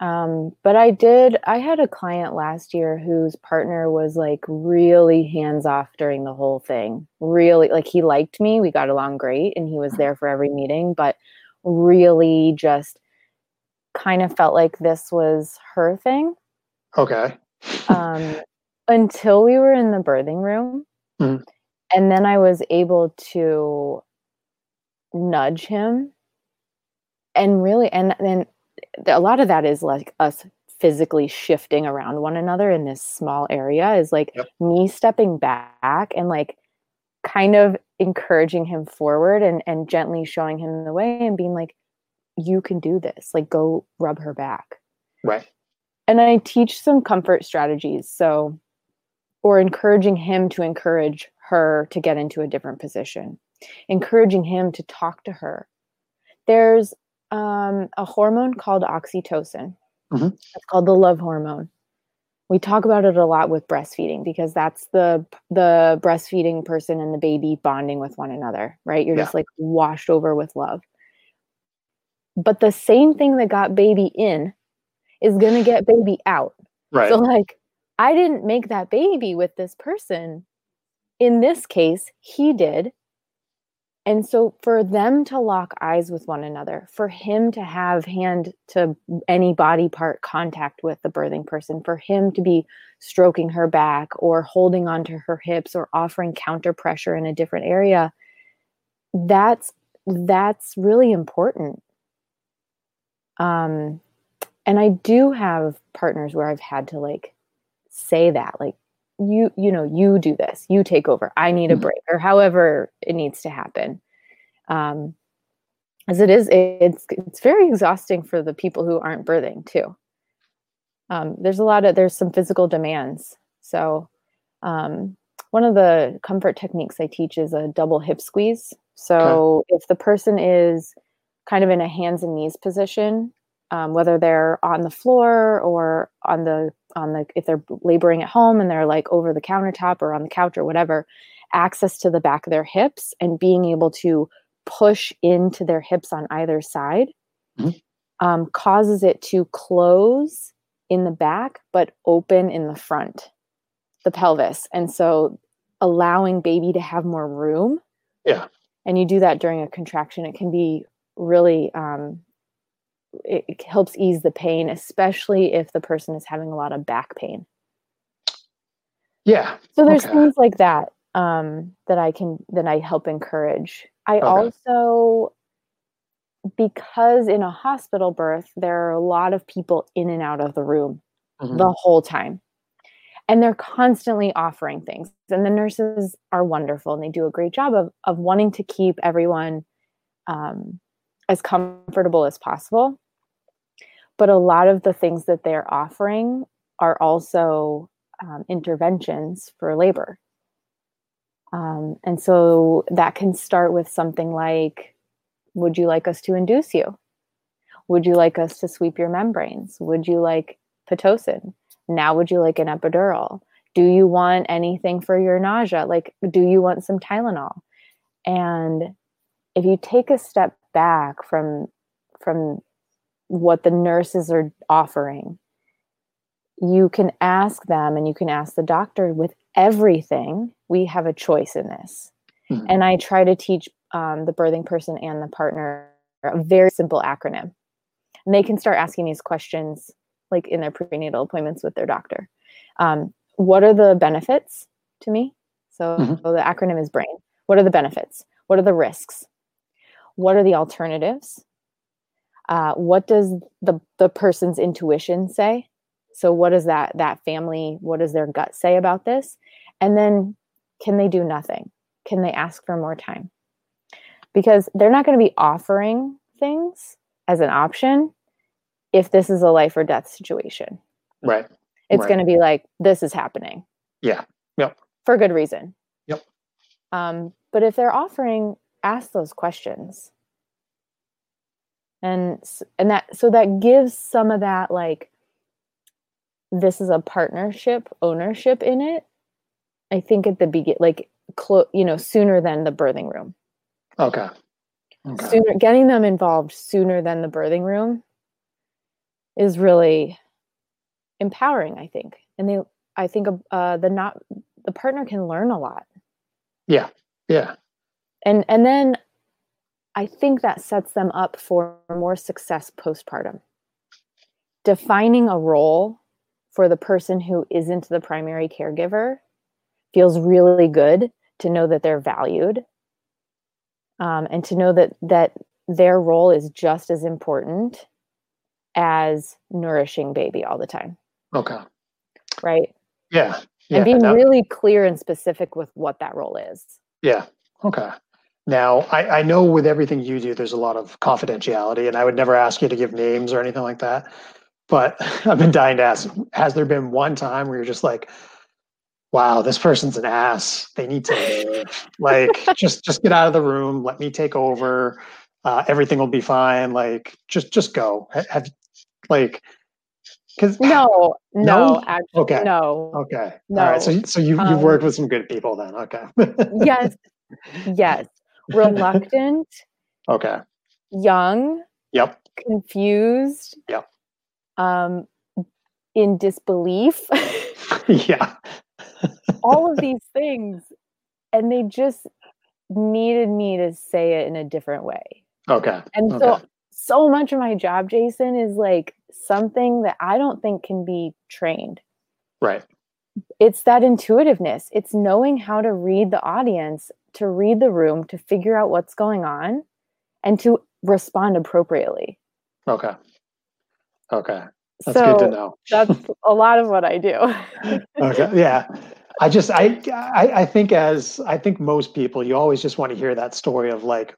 Um, but I did, I had a client last year whose partner was like really hands off during the whole thing. Really, like he liked me, we got along great, and he was there for every meeting, but really just kind of felt like this was her thing Okay. um, until we were in the birthing room. Mhm. And then I was able to nudge him. And really, and then a lot of that is like us physically shifting around one another in this small area is like Yep. me stepping back and like kind of encouraging him forward and and gently showing him the way and being like you can do this like go rub her back Right. and I teach some comfort strategies. So, or encouraging him to encourage her to get into a different position, encouraging him to talk to her. There's um, a hormone called oxytocin. Mhm. It's called the love hormone. We talk about it a lot with breastfeeding because that's the the breastfeeding person and the baby bonding with one another, right? You're Yeah. just like washed over with love. But the same thing that got baby in is going to get baby out. Right. So, like, I didn't make that baby with this person. In this case, he did. And so, for them to lock eyes with one another, for him to have hand to any body part contact with the birthing person, for him to be stroking her back or holding onto her hips or offering counter pressure in a different area, that's that's really important. Um, and I do have partners where I've had to like say that, like, you, you know, you do this, you take over, I need a Mhm. break, or however it needs to happen. Um, as it is, it's it's very exhausting for the people who aren't birthing too. Um, there's a lot of there's some physical demands. So um, one of the comfort techniques I teach is a double hip squeeze. So if the person is kind of in a hands and knees position, um, whether they're on the floor or on the on the if they're laboring at home and they're like over the countertop or on the couch or whatever, access to the back of their hips and being able to push into their hips on either side Mhm. um, causes it to close in the back but open in the front, the pelvis, and so allowing baby to have more room. Yeah. And you do that during a contraction, it can be really um, it, it helps ease the pain, especially if the person is having a lot of back pain. Yeah. So there's Okay. things like that um, that I can that I help encourage. I Okay. also because in a hospital birth there are a lot of people in and out of the room Mhm. the whole time. And they're constantly offering things. And the nurses are wonderful and they do a great job of, of wanting to keep everyone um, as comfortable as possible. But a lot of the things that they're offering are also um, interventions for labor. Um, and so that can start with something like Would you like us to induce you? Would you like us to sweep your membranes? Would you like Pitocin? Now, would you like an epidural? Do you want anything for your nausea? Like, do you want some Tylenol? And if you take a step back from from what the nurses are offering, you can ask them and you can ask the doctor with everything. We have a choice in this. Mhm. And I try to teach um, the birthing person and the partner a very simple acronym. And they can start asking these questions like in their prenatal appointments with their doctor. Um, what are the benefits to me? So, Mhm. so the acronym is BRAIN. What are the benefits? What are the risks? What are the alternatives? Uh, what does the the person's intuition say? So, what does that that family? What does their gut say about this? And then, can they do nothing? Can they ask for more time? Because they're not going to be offering things as an option if this is a life or death situation. Right. It's Right. going to be like, this is happening. Yeah. Yep. For good reason. Yep. Um, but if they're offering, ask those questions. And and that so that gives some of that like this is a partnership ownership in it. I think at the begin like clo- you know sooner than the birthing room. Okay. Okay. Sooner getting them involved sooner than the birthing room is really empowering i think and they i think uh the not the partner can learn a lot Yeah. Yeah. And and then i think that sets them up for more success postpartum defining a role for the person who isn't the primary caregiver feels really good to know that they're valued um, and to know that that their role is just as important as nourishing baby all the time Okay. right Yeah. Yeah. and being Now- really clear and specific with what that role is Yeah. Okay. Now, I, I know with everything you do, there's a lot of confidentiality, and I would never ask you to give names or anything like that. But I've been dying to ask: Has there been one time where you're just like, "Wow, this person's an ass. They need to like, just just get out of the room. Let me take over. Uh, everything will be fine. Like, just just go. Ha- Have like, because no no, No? actually Okay. no Okay. All right. So so you you've Um, worked with some good people then. Okay. yes yes reluctant okay. young Yep. confused Yep. um in disbelief yeah. all of these things and they just needed me to say it in a different way Okay. and so Okay. so much of my job jason is like something that i don't think can be trained Right. it's that intuitiveness it's knowing how to read the audience to read the room to figure out what's going on and to respond appropriately Okay. Okay. That's so good to know. that's a lot of what i do Okay. Yeah. I just I, I I think as I think most people, you always just want to hear that story of like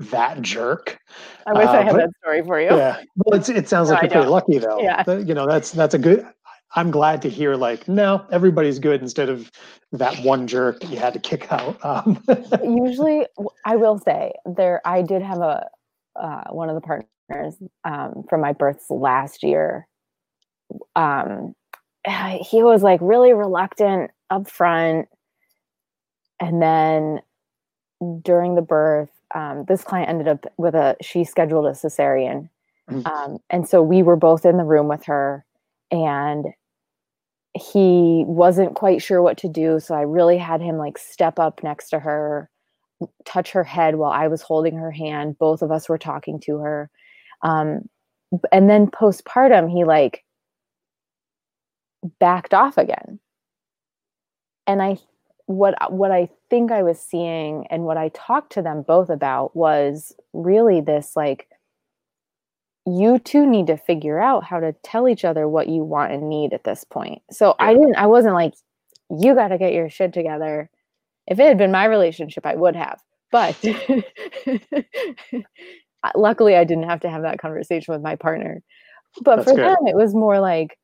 that jerk. i wish i Uh, had but- that story for you Yeah. Well, it's it sounds like I you're pretty lucky though. Yeah. You know, that's that's a good. I'm glad to hear like no, everybody's good instead of that one jerk that you had to kick out. Um, usually I will say there i did have a uh, one of the partners um, from my births last year um, he was like really reluctant up front and then during the birth um, this client ended up with a she scheduled a cesarean Mhm. um, and so we were both in the room with her and he wasn't quite sure what to do so i really had him like step up next to her touch her head while i was holding her hand both of us were talking to her um, and then postpartum he like backed off again. And i what what i think i was seeing and what i talked to them both about was really this like you two need to figure out how to tell each other what you want and need at this point. So i didn't i wasn't like you got to get your shit together. If it had been my relationship i would have but luckily i didn't have to have that conversation with my partner. But That's for good. them it was more like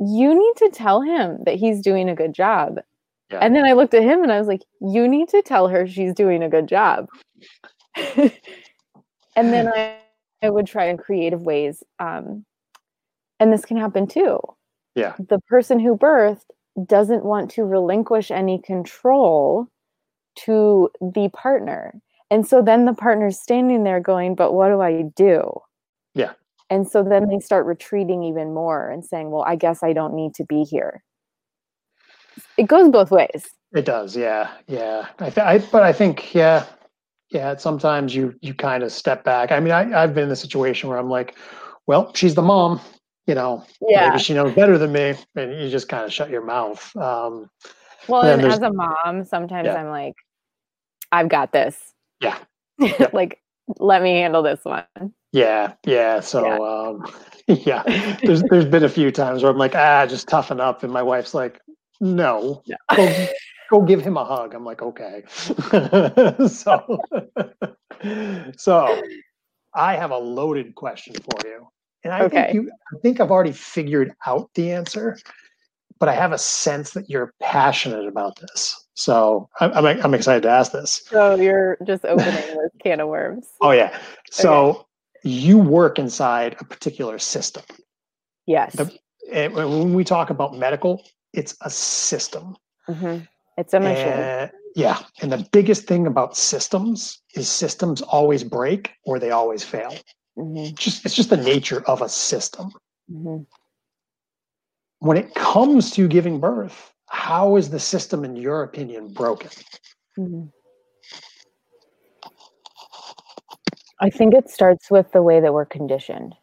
you need to tell him that he's doing a good job. Yeah. and then i looked at him and i was like you need to tell her she's doing a good job. And then I, I would try in creative ways um, and this can happen too Yeah. the person who birthed doesn't want to relinquish any control to the partner. And so then the partner's standing there going, But what do I do? Yeah. And so then they start retreating even more and saying, Well, I guess I don't need to be here. It goes both ways. It does, yeah, yeah. I, th- I but I think, yeah, yeah. Sometimes you you kind of step back. I mean, I I've been in the situation where I'm like, well, she's the mom, you know. yeah. Maybe she knows better than me, and you just kind of shut your mouth. Um, Well, then and as a mom, sometimes Yeah. I'm like, I've got this. Yeah. like, let me handle this one. yeah, yeah. So, um, yeah. There's there's been a few times where I'm like, ah, just toughen up, and my wife's like, no, go, go give him a hug. I'm like, okay. so, so I have a loaded question for you, and I Okay. think you, I think I've already figured out the answer, but I have a sense that you're passionate about this. So I'm I'm, I'm excited to ask this. So you're just opening this can of worms. Oh yeah. So you work inside a particular system. Yes. The- And when we talk about medical, it's a system. hmm It's a machine. And- yeah. And the biggest thing about systems is systems always break or they always fail. hmm Just it's just the nature of a system. hmm When it comes to giving birth, how is the system, in your opinion, broken? hmm I think it starts with the way that we're conditioned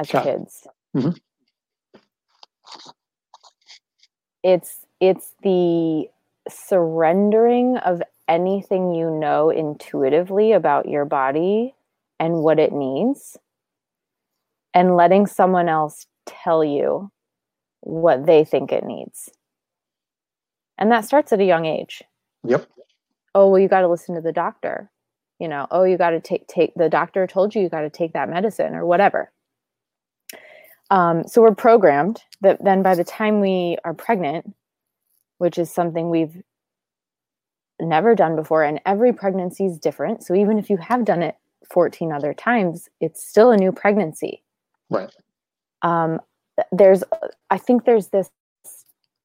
as kids. Mhm. It's it's the surrendering of anything you know intuitively about your body and what it needs and letting someone else tell you what they think it needs. And that starts at a young age Yep. oh well you got to listen to the doctor you know oh you got to take take the doctor told you you got to take that medicine or whatever um, so we're programmed that then by the time we are pregnant which is something we've never done before and every pregnancy is different. So even if you have done it 14 other times it's still a new pregnancy. Right. um, there's i think there's this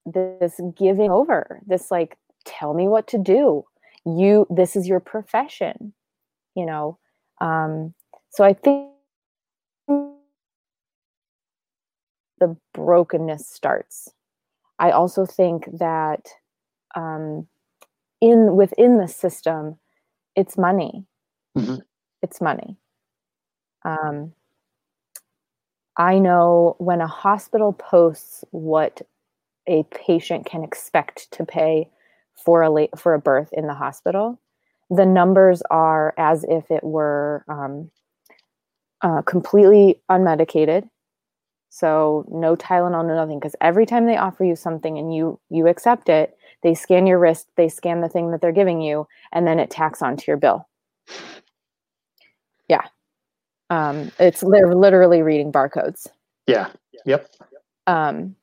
this giving over this like tell me what to do. You this is your profession you know? Um so i think the brokenness starts i also think that um in within the system it's money. Mhm. it's money. Um i know when a hospital posts what a patient can expect to pay for a late, for a birth in the hospital the numbers are as if it were um, uh, completely unmedicated so no tylenol no nothing because every time they offer you something and you you accept it they scan your wrist they scan the thing that they're giving you and then it tacks onto your bill. Yeah. Um, it's they're literally reading barcodes. Yeah. Yep. um,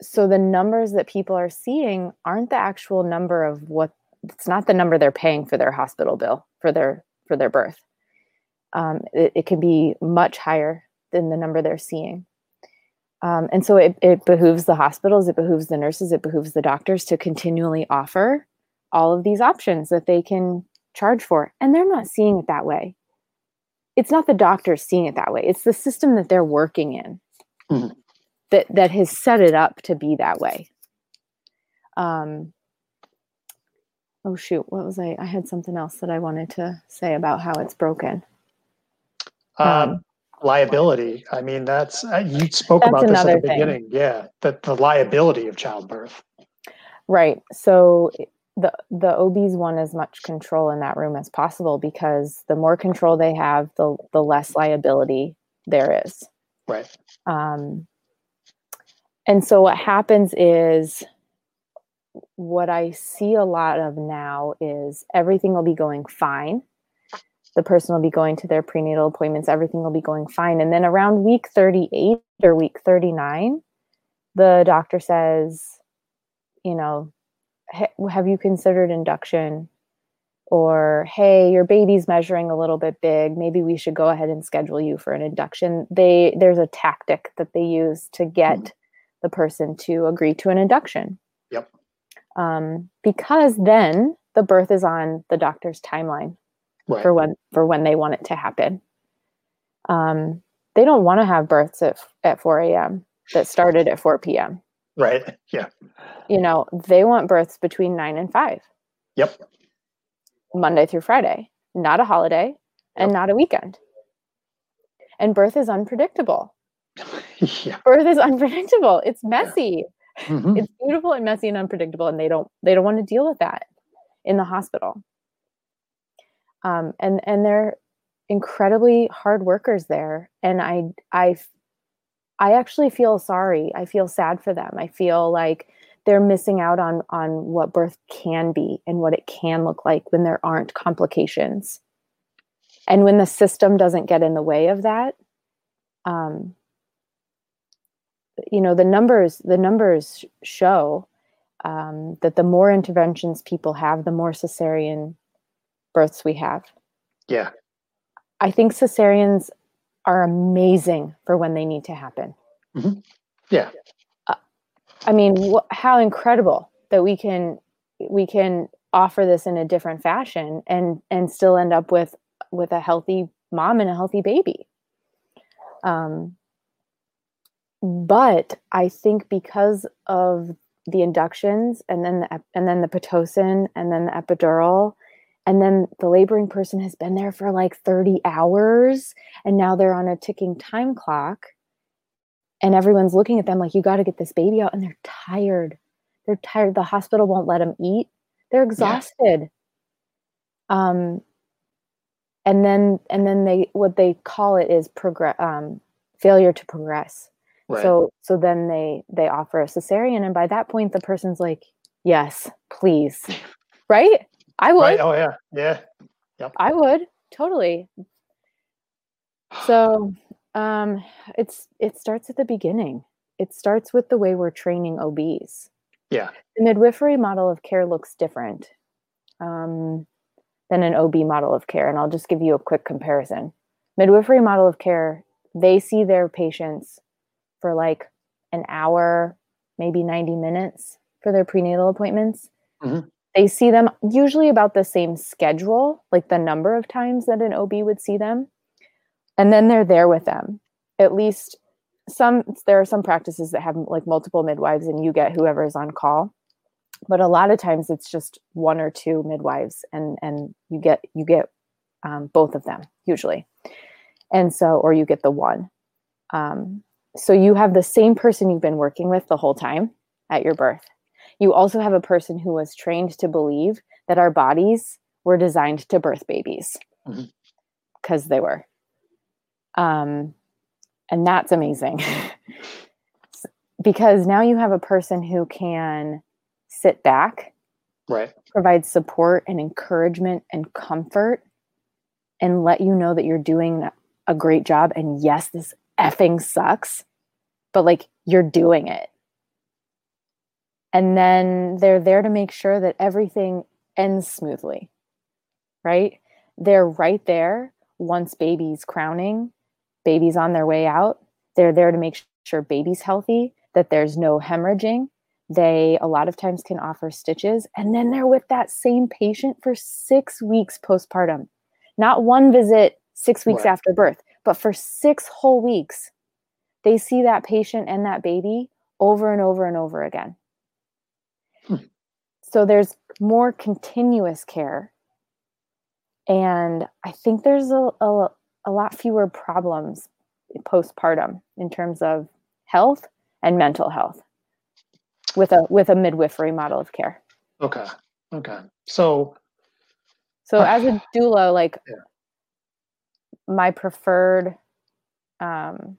so the numbers that people are seeing aren't the actual number of what it's not the number they're paying for their hospital bill for their for their birth. Um, it, it can be much higher than the number they're seeing. Um, and so it, it behooves the hospitals it behooves the nurses it behooves the doctors to continually offer all of these options that they can charge for. And they're not seeing it that way. It's not the doctors seeing it that way. It's the system that they're working in Mhm. that that has set it up to be that way. Um oh shoot. What was i i had something else that i wanted to say about how it's broken. Um, Um, liability. I mean, that's uh, you spoke That's about this at the thing. beginning. Yeah, that the liability of childbirth. Right. So the the OBs want as much control in that room as possible because the more control they have, the the less liability there is. Right. Um, and so what happens is what I see a lot of now is everything will be going fine. The person will be going to their prenatal appointments, everything will be going fine. And then around week 38 or week 39, the doctor says, you know, have you considered induction? Or, hey, your baby's measuring a little bit big. Maybe we should go ahead and schedule you for an induction. They there's a tactic that they use to get the person to agree to an induction. Yep. Um, because then the birth is on the doctor's timeline Right. for when for when they want it to happen. Um, they don't want to have births at at 4 a.m. that started at 4 p.m. Right. Yeah. You know, they want births between nine and five, Yep. Monday through Friday, not a holiday and Yep. not a weekend. And birth is unpredictable. yeah. Birth is unpredictable. It's messy. Mhm. It's beautiful and messy and unpredictable, and they don't they don't want to deal with that in the hospital. Um, and and they're incredibly hard workers there, and I I I actually feel sorry. I feel sad for them. I feel like they're missing out on on what birth can be and what it can look like when there aren't complications, and when the system doesn't get in the way of that. Um, you know the numbers the numbers show um, that the more interventions people have the more cesarean births we have Yeah. i think cesareans are amazing for when they need to happen Mhm. Yeah. Uh, i mean wh- how incredible that we can we can offer this in a different fashion and and still end up with with a healthy mom and a healthy baby um but i think because of the inductions and then the and then the pitocin and then the epidural and then the laboring person has been there for like 30 hours and now they're on a ticking time clock and everyone's looking at them like you got to get this baby out and they're tired. They're tired. The hospital won't let them eat. They're exhausted. Um and then and then they what they call it is progress um failure to progress. Right. so so then they they offer a cesarean and by that point the person's like yes please. Right i would right. Oh yeah. Yeah. yep. i would totally so um it's it starts at the beginning it starts with the way we're training obs Yeah. the midwifery model of care looks different um, than an ob model of care and i'll just give you a quick comparison midwifery model of care they see their patients for like an hour maybe 90 minutes for their prenatal appointments Mhm. They see them usually about the same schedule like the number of times that an ob would see them. And then they're there with them. At least some there are some practices that have like multiple midwives and you get whoever is on call. But a lot of times it's just one or two midwives and and you get you get um, both of them usually. And so or you get the one. Um, so you have the same person you've been working with the whole time at your birth you also have a person who was trained to believe that our bodies were designed to birth babies. Because they were. Um, and that's amazing. Because now you have a person who can sit back Right. provide support and encouragement and comfort and let you know that you're doing a great job and yes this effing sucks but like you're doing it and then they're there to make sure that everything ends smoothly right? They're right there once baby's crowning baby's on their way out. They're there to make sure baby's healthy that there's no hemorrhaging. They a lot of times can offer stitches. And then they're with that same patient for six weeks postpartum. Not one visit six weeks Right. after birth but for six whole weeks they see that patient and that baby over and over and over again. So there's more continuous care and i think there's a, a, a lot fewer problems postpartum in terms of health and mental health with a with a midwifery model of care. Okay. Okay. So so as a doula like Yeah. my preferred um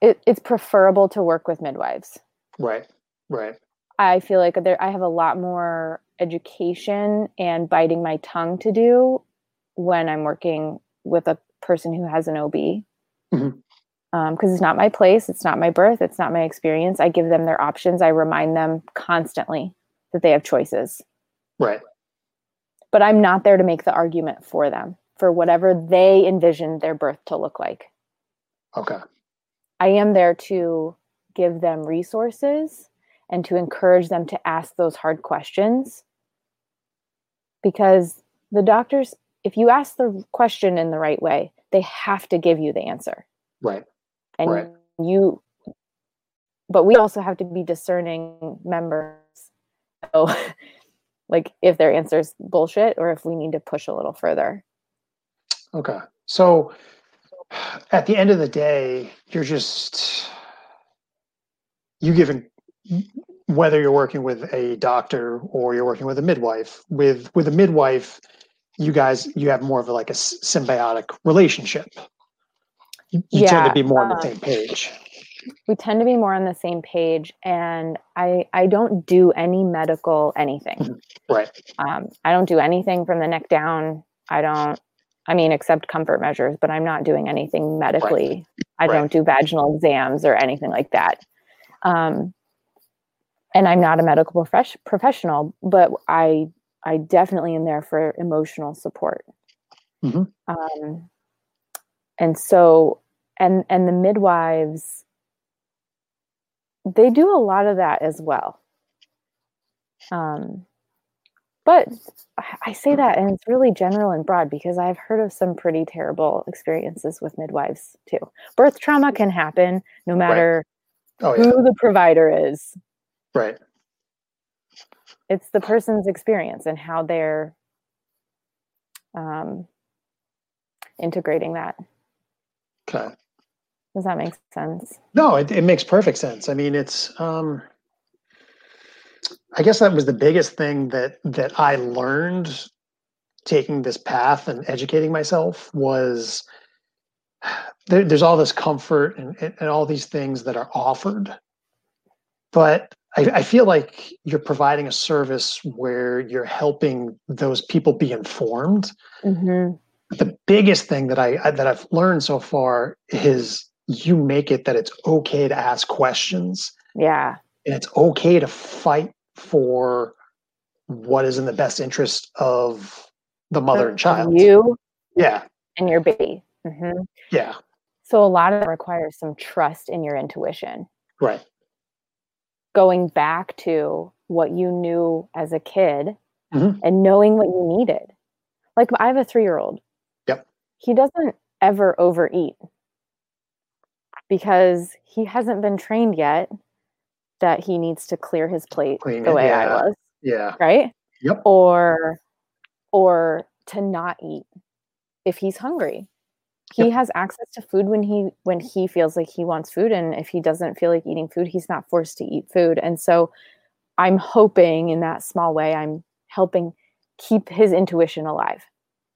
it, it's preferable to work with midwives. right. Right. I feel like there I have a lot more education and biting my tongue to do when I'm working with a person who has an OB. Mhm. because it's not my place, it's not my birth, it's not my experience. I give them their options. I remind them constantly that they have choices, Right. but I'm not there to make the argument for them for whatever they envision their birth to look like. Okay. I am there to give them resources and to encourage them to ask those hard questions. Because the doctors, if you ask the question in the right way, they have to give you the answer. Right. And Right. you, but we also have to be discerning members. So, like, if their answer is bullshit or if we need to push a little further. Okay. So at the end of the day, you're just you giving whether you're working with a doctor or you're working with a midwife. With with a midwife, you guys you have more of a, like a symbiotic relationship. You, you tend to be more on the same page. we tend to be more on the same page and i i don't do any medical anything Right. um, i don't do anything from the neck down i don't i mean except comfort measures but i'm not doing anything medically i Right. don't do vaginal exams or anything like that um, and i'm not a medical profes- professional but i i definitely am there for emotional support. Mhm. um, and so and and the midwives they do a lot of that as well. Um but I- say that and it's really general and broad because i've heard of some pretty terrible experiences with midwives too. Birth trauma can happen no matter Oh yeah. who the provider is Right. it's the person's experience and how they're um integrating that Okay. does that make sense No, it, it makes perfect sense. I mean, it's um I guess that was the biggest thing that that I learned taking this path and educating myself was there, there's all this comfort and, and, and all these things that are offered. But I, I feel like you're providing a service where you're helping those people be informed. Hmm the biggest thing that I I- that I've learned so far is you make it that it's okay to ask questions. Yeah. And it's okay to fight for what is in the best interest of the mother and child. you Yeah, and your baby. Hmm yeah, so a lot of it requires some trust in your intuition. Right, going back to what you knew as a kid Mhm. and knowing what you needed. Like I have a three year old. Yep. He doesn't ever overeat because he hasn't been trained yet that he needs to clear his plate Clean the it, way yeah. I was, yeah, right? Yep. Or or to not eat if he's hungry. He Yep. has access to food when he when he feels like he wants food and if he doesn't feel like eating food, he's not forced to eat food. And so I'm hoping in that small way I'm helping keep his intuition alive.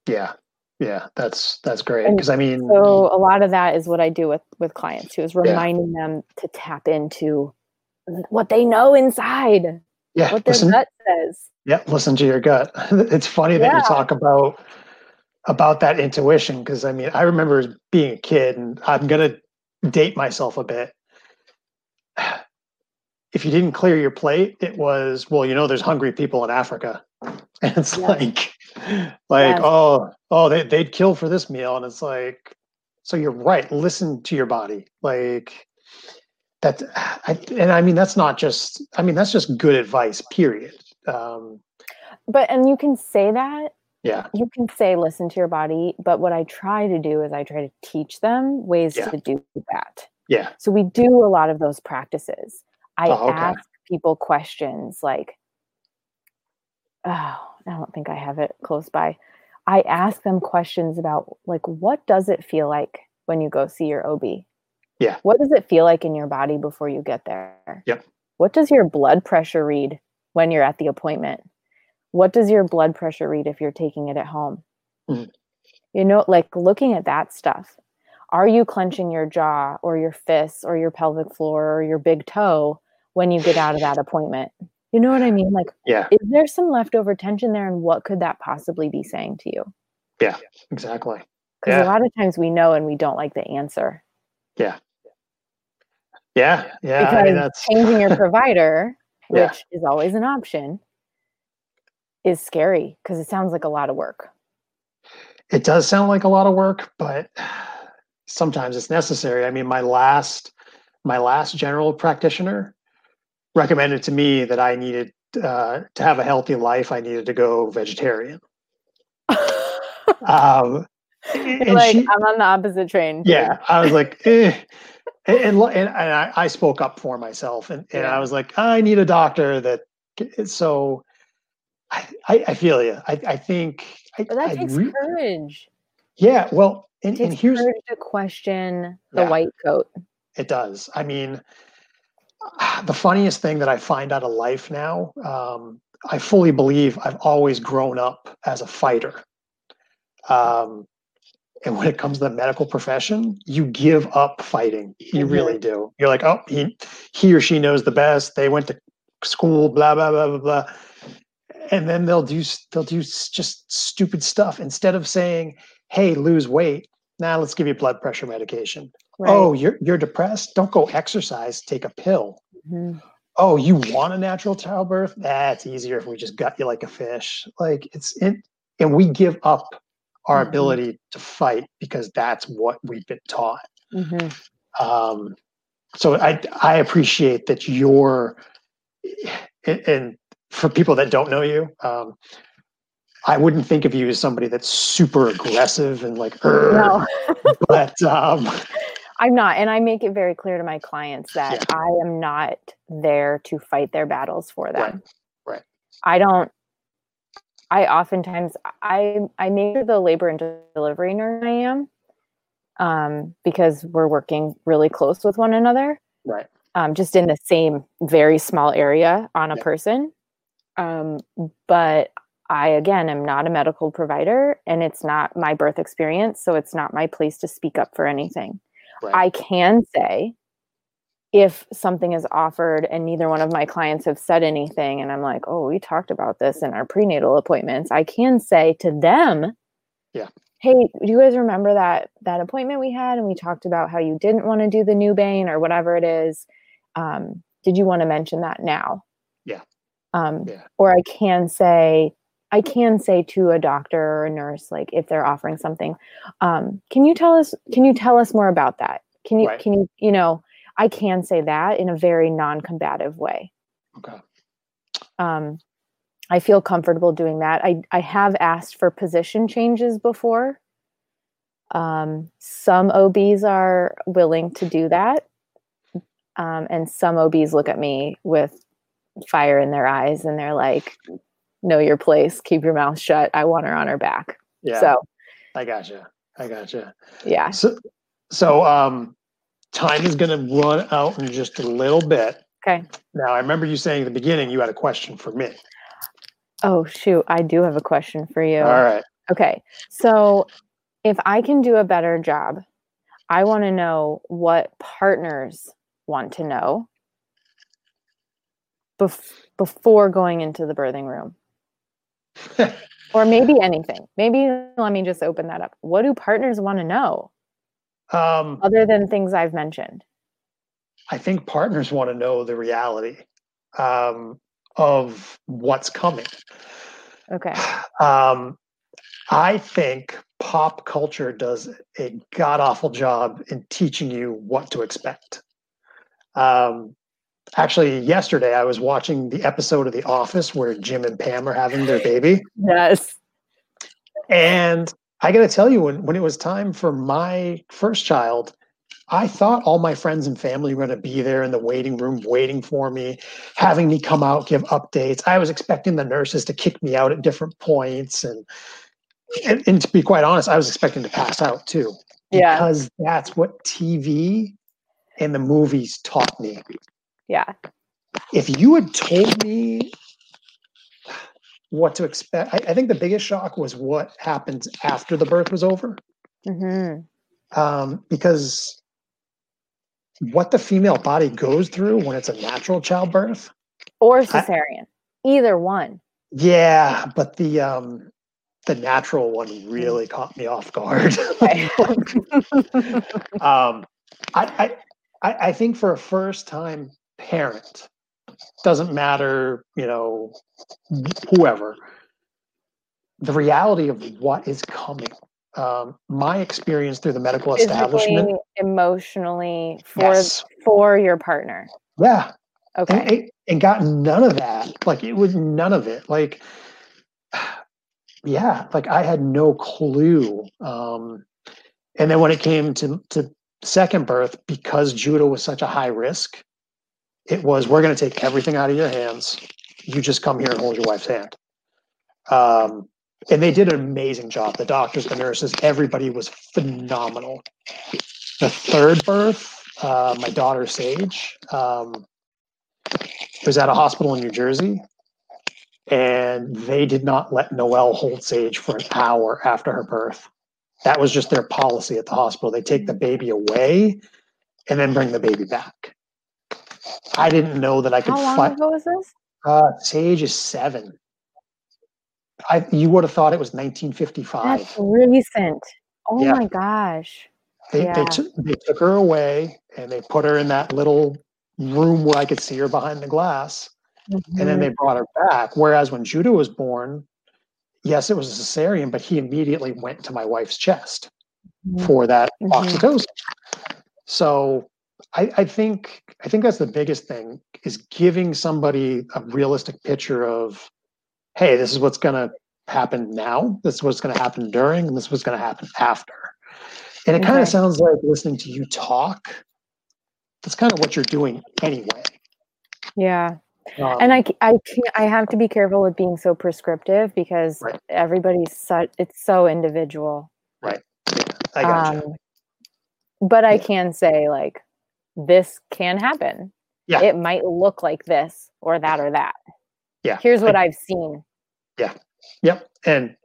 yeah, yeah. That's that's great because I mean, So a lot of that is what I do with with clients who is reminding them to tap into what they know inside, yeah. what their Listen, gut says. Yeah, listen to your gut. it's funny that you talk about about that intuition because I mean, I remember being a kid, and I'm gonna date myself a bit. If you didn't clear your plate, it was well, you know, there's hungry people in Africa, and it's like, like oh, oh, they they'd kill for this meal, and it's like, so you're right. Listen to your body, like that. I, and I mean, that's not just. I mean, that's just good advice. Period. Um, But and you can say that yeah. you can say listen to your body, but what I try to do is I try to teach them ways Yeah. to do that. Yeah. So we do a lot of those practices. I Oh, okay. ask people questions like, oh, I don't think I have it close by. I ask them questions about like what does it feel like when you go see your OB? Yeah. What does it feel like in your body before you get there? Yep. What does your blood pressure read when you're at the appointment? What does your blood pressure read if you're taking it at home? Mhm. You know, like looking at that stuff. Are you clenching your jaw or your fists or your pelvic floor or your big toe when you get out of that appointment? You know what I mean? Like, Yeah, is there some leftover tension there and what could that possibly be saying to you? Yeah, exactly. Because Yeah. a lot of times we know and we don't like the answer. Yeah, yeah. I because mean, that's changing your provider, Yeah. which is always an option, is scary because it sounds like a lot of work. it does sound like a lot of work, but sometimes it's necessary. I mean, my last my last general practitioner recommended to me that I needed uh, to have a healthy life. I needed to go vegetarian. Um, and like she- I'm on the opposite train. yeah, I was like, eh. and and, and I, I spoke up for myself, and, and Yeah. I was like, I need a doctor that. So, I I, I feel you. I I think. I, But that takes re- courage. yeah. Well, and, and here's courage to question the Yeah. white coat. It does. I mean, the funniest thing that I find out of life now, um, I fully believe I've always grown up as a fighter. Um, and when it comes to the medical profession, you give up fighting. You Mhm. really do. You're like, oh, he, he or she knows the best. They went to school, blah blah blah blah blah. And then they'll do they'll do just stupid stuff instead of saying, "Hey, lose weight." Now let's give you blood pressure medication. Right. Oh, you're you're depressed? Don't go exercise, take a pill. Mhm. Oh, you want a natural childbirth? That's easier if we just gut you like a fish. Like it's it and we give up our Mhm. ability to fight because that's what we've been taught. Mhm. Um so I I appreciate that you're and for people that don't know you, um I wouldn't think of you as somebody that's super aggressive and like, No, but um, I'm not. And I make it very clear to my clients that Yeah. I am not there to fight their battles for them. right. I don't I oftentimes I I make the labor and delivery nurse I am um because we're working really close with one another right, um just in the same very small area on a Yeah. person um but I again am not a medical provider and it's not my birth experience so it's not my place to speak up for anything right. I can say if something is offered and neither one of my clients have said anything, and I'm like, oh, we talked about this in our prenatal appointments, I can say to them, Yeah. hey, do you guys remember that that appointment we had and we talked about how you didn't want to do the Nubain or whatever it is? Um, did you want to mention that now? Um, Yeah. Or I can say, I can say to a doctor or a nurse, like if they're offering something, um, can you tell us? Can you tell us more about that? Can you? Right. Can you? You know, I can say that in a very non-combative way. okay. Um, I feel comfortable doing that. I I have asked for position changes before. Um, some OBs are willing to do that, um, and some OBs look at me with fire in their eyes, and they're like, "Know your place. Keep your mouth shut. I want her on her back." Yeah. So I gotcha. I gotcha. yeah, So, so um, time is going to run out in just a little bit. okay. Now, I remember you saying at the beginning you had a question for me. Oh shoot, I do have a question for you. All right. Okay. So if I can do a better job, I want to know what partners want to know bef- before going into the birthing room. or maybe anything. Maybe let me just open that up. What do partners want to know Um, other than things I've mentioned? I think partners want to know the reality um, of what's coming. Okay. Um, I think pop culture does a god awful job in teaching you what to expect. Um, actually, yesterday I was watching the episode of The Office where Jim and Pam are having their baby. Yes. And I got to tell you, when, when it was time for my first child, I thought all my friends and family were going to be there in the waiting room waiting for me, having me come out, give updates. I was expecting the nurses to kick me out at different points. And and, and to be quite honest, I was expecting to pass out too. Yeah. Because that's what TV and the movies taught me. Yeah. If you had told me what to expect, I, I think the biggest shock was what happens after the birth was over. hmm Um, because what the female body goes through when it's a natural childbirth. Or cesarean. Either one. Yeah, but the um the natural one really caught me off guard. Okay. um, I, I, I I think for a first time parent, doesn't matter, you know, whoever, the reality of what is coming. Um, my experience through the medical establishment, emotionally, for yes, for your partner. yeah, Okay. and, got none of that. Like it was none of it. Like, yeah, like I had no clue. Um, and then when it came to to second birth, because Judah was such a high risk, it was we're going to take everything out of your hands. You just come here and hold your wife's hand. Um, and they did an amazing job. The doctors, the nurses, everybody was phenomenal. The third birth, uh, my daughter Sage, um, was at a hospital in New Jersey, and they did not let Noelle hold Sage for an hour after her birth. That was just their policy at the hospital. They take the baby away and then bring the baby back. I didn't know that I could How long fight. ago was this? Uh, Sage is seven. I you would have thought it was 1955. That's recent. Oh Yeah. my gosh. They, they, Yeah. took they took her away and they put her in that little room where I could see her behind the glass. and then Mhm. they brought her back. Whereas when Judah was born, yes, it was a cesarean, but he immediately went to my wife's chest Mhm. for that Mhm. oxytocin. So I, I think I think that's the biggest thing is giving somebody a realistic picture of, hey, this is what's gonna happen now, this is what's gonna happen during, and this is what's gonna happen after. And it kind of sounds like listening to you talk. That's kind of what you're doing anyway. Yeah. Um, and I, I I have to be careful with being so prescriptive because Right. everybody's such, it's so individual. Right. I gotcha. Um, but I Yeah. can say like, this can happen. Yeah. It might look like this or that or that. Yeah, Here's what I- I've seen. Yeah. Yep. And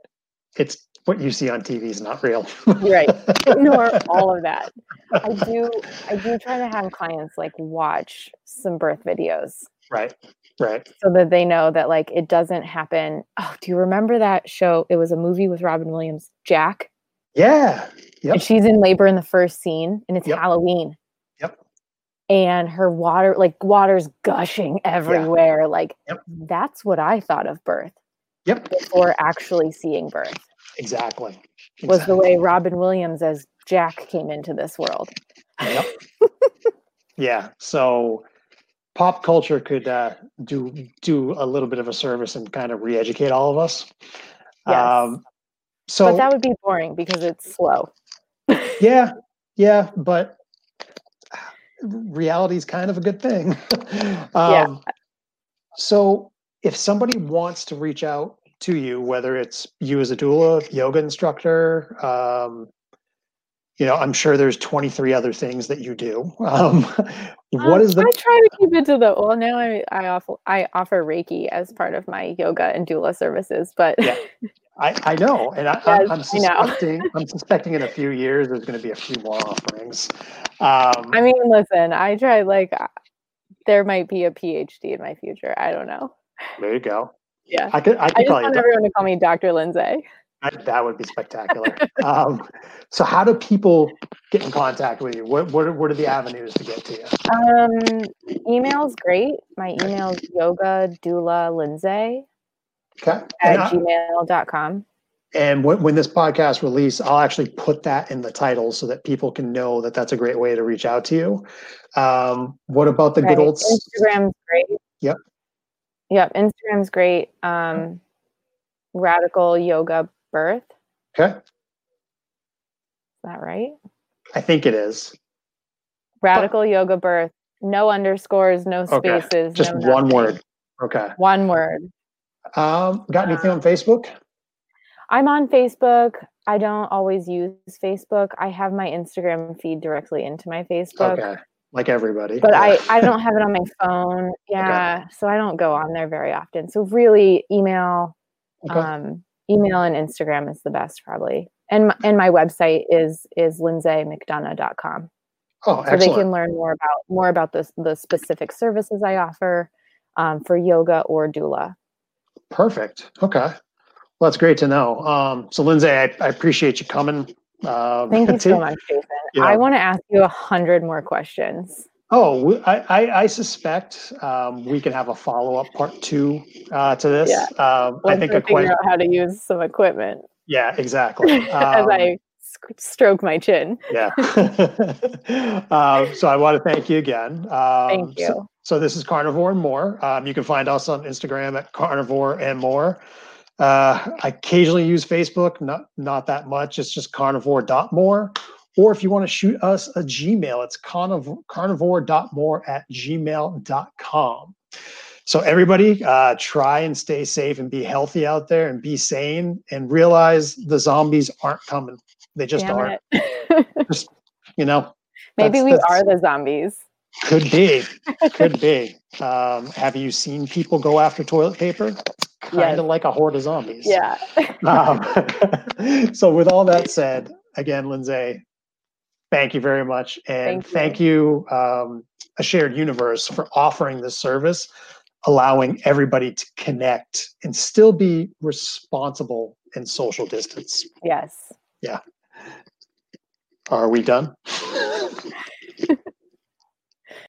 it's what you see on TV is not real. Right. Ignore all of that. I do, I do try to have clients like watch some birth videos right. Right. so that they know that like it doesn't happen. Oh, do you remember that show? It was a movie with Robin Williams, Jack. Yeah. Yep. And she's in labor in the first scene and it's Yep. Halloween. And her water, like water's gushing everywhere. Like Yep. that's what I thought of birth Yep. before actually seeing birth. Exactly. Was the way Robin Williams as Jack came into this world. Yep. yeah. So pop culture could uh, do do a little bit of a service and kind of re-educate all of us. Yes. so but that would be boring because it's slow. yeah, yeah, but reality is kind of a good thing. um, So if somebody wants to reach out to you, whether it's you as a doula, yoga instructor, um, you know, I'm sure there's 23 other things that you do. Um, what Um, is the I try to keep it to the well now I I offer I offer Reiki as part of my yoga and doula services, but Yeah. I, I know, and I, Yes, I'm, suspecting I'm suspecting in a few years there's going to be a few more offerings. Um, I mean, listen, I try like there might be a PhD in my future. I don't know. there you go. Yeah. I could I could I just want everyone to call me Dr. Lindsay. That, that would be spectacular. um, so, how do people get in contact with you? What what are, what are the avenues to get to you? Um, email's great. My email's yoga doula lindsay Okay. at I- gmail.com. and when, when this podcast release, I'll actually put that in the title so that people can know that that's a great way to reach out to you. Um, what about the Right. good old? Instagram's great. Yep. Yep. Instagram's great. Um, radical yoga birth. Okay, Is that right? I think it is. Radical yoga birth. No underscores, no Okay, spaces. Just no one nothing. word. Okay. One word. Um, got anything on Facebook? I'm on Facebook. I don't always use Facebook. I have my Instagram feed directly into my Facebook. Okay. Like everybody. But I, I don't have it on my phone. Yeah. Okay. So I don't go on there very often. So really email, okay. um, email and Instagram is the best probably. And, and my website is, is lindsaymcdonough.com. Oh, so they can learn more about more about the the specific services I offer um, for yoga or doula. Perfect. Okay. Well, that's great to know. Um, so, Lindsay, I, I, appreciate you coming. Um, Thank you to, so much, Jason. You know, I want to ask you a hundred more questions. Oh, I, I, I suspect um, we can have a follow up part two uh, to this. Yeah. Um, I think I figure out how to use some equipment. Yeah, exactly. As I um, stroke my chin. yeah. uh, so I want to thank you again. Um, thank you. So, so, this is Carnivore and More. Um, you can find us on Instagram at Carnivore and More. Uh, I occasionally use Facebook, not not that much. It's just carnivore.more. Or if you want to shoot us a Gmail, it's carnivore, carnivore.more at gmail.com. So everybody, uh, try and stay safe and be healthy out there and be sane and realize the zombies aren't coming. They just Damn aren't. just, you know. Maybe we are the zombies. Could be. Could be. Um, have you seen people go after toilet paper? Kind of yes. like a horde of zombies. Yeah. um, so, with all that said, again, Lindsay, thank you very much. And thank you, thank you um, A Shared Universe, for offering this service, allowing everybody to connect and still be responsible in social distance. Yes. Yeah. Are we done?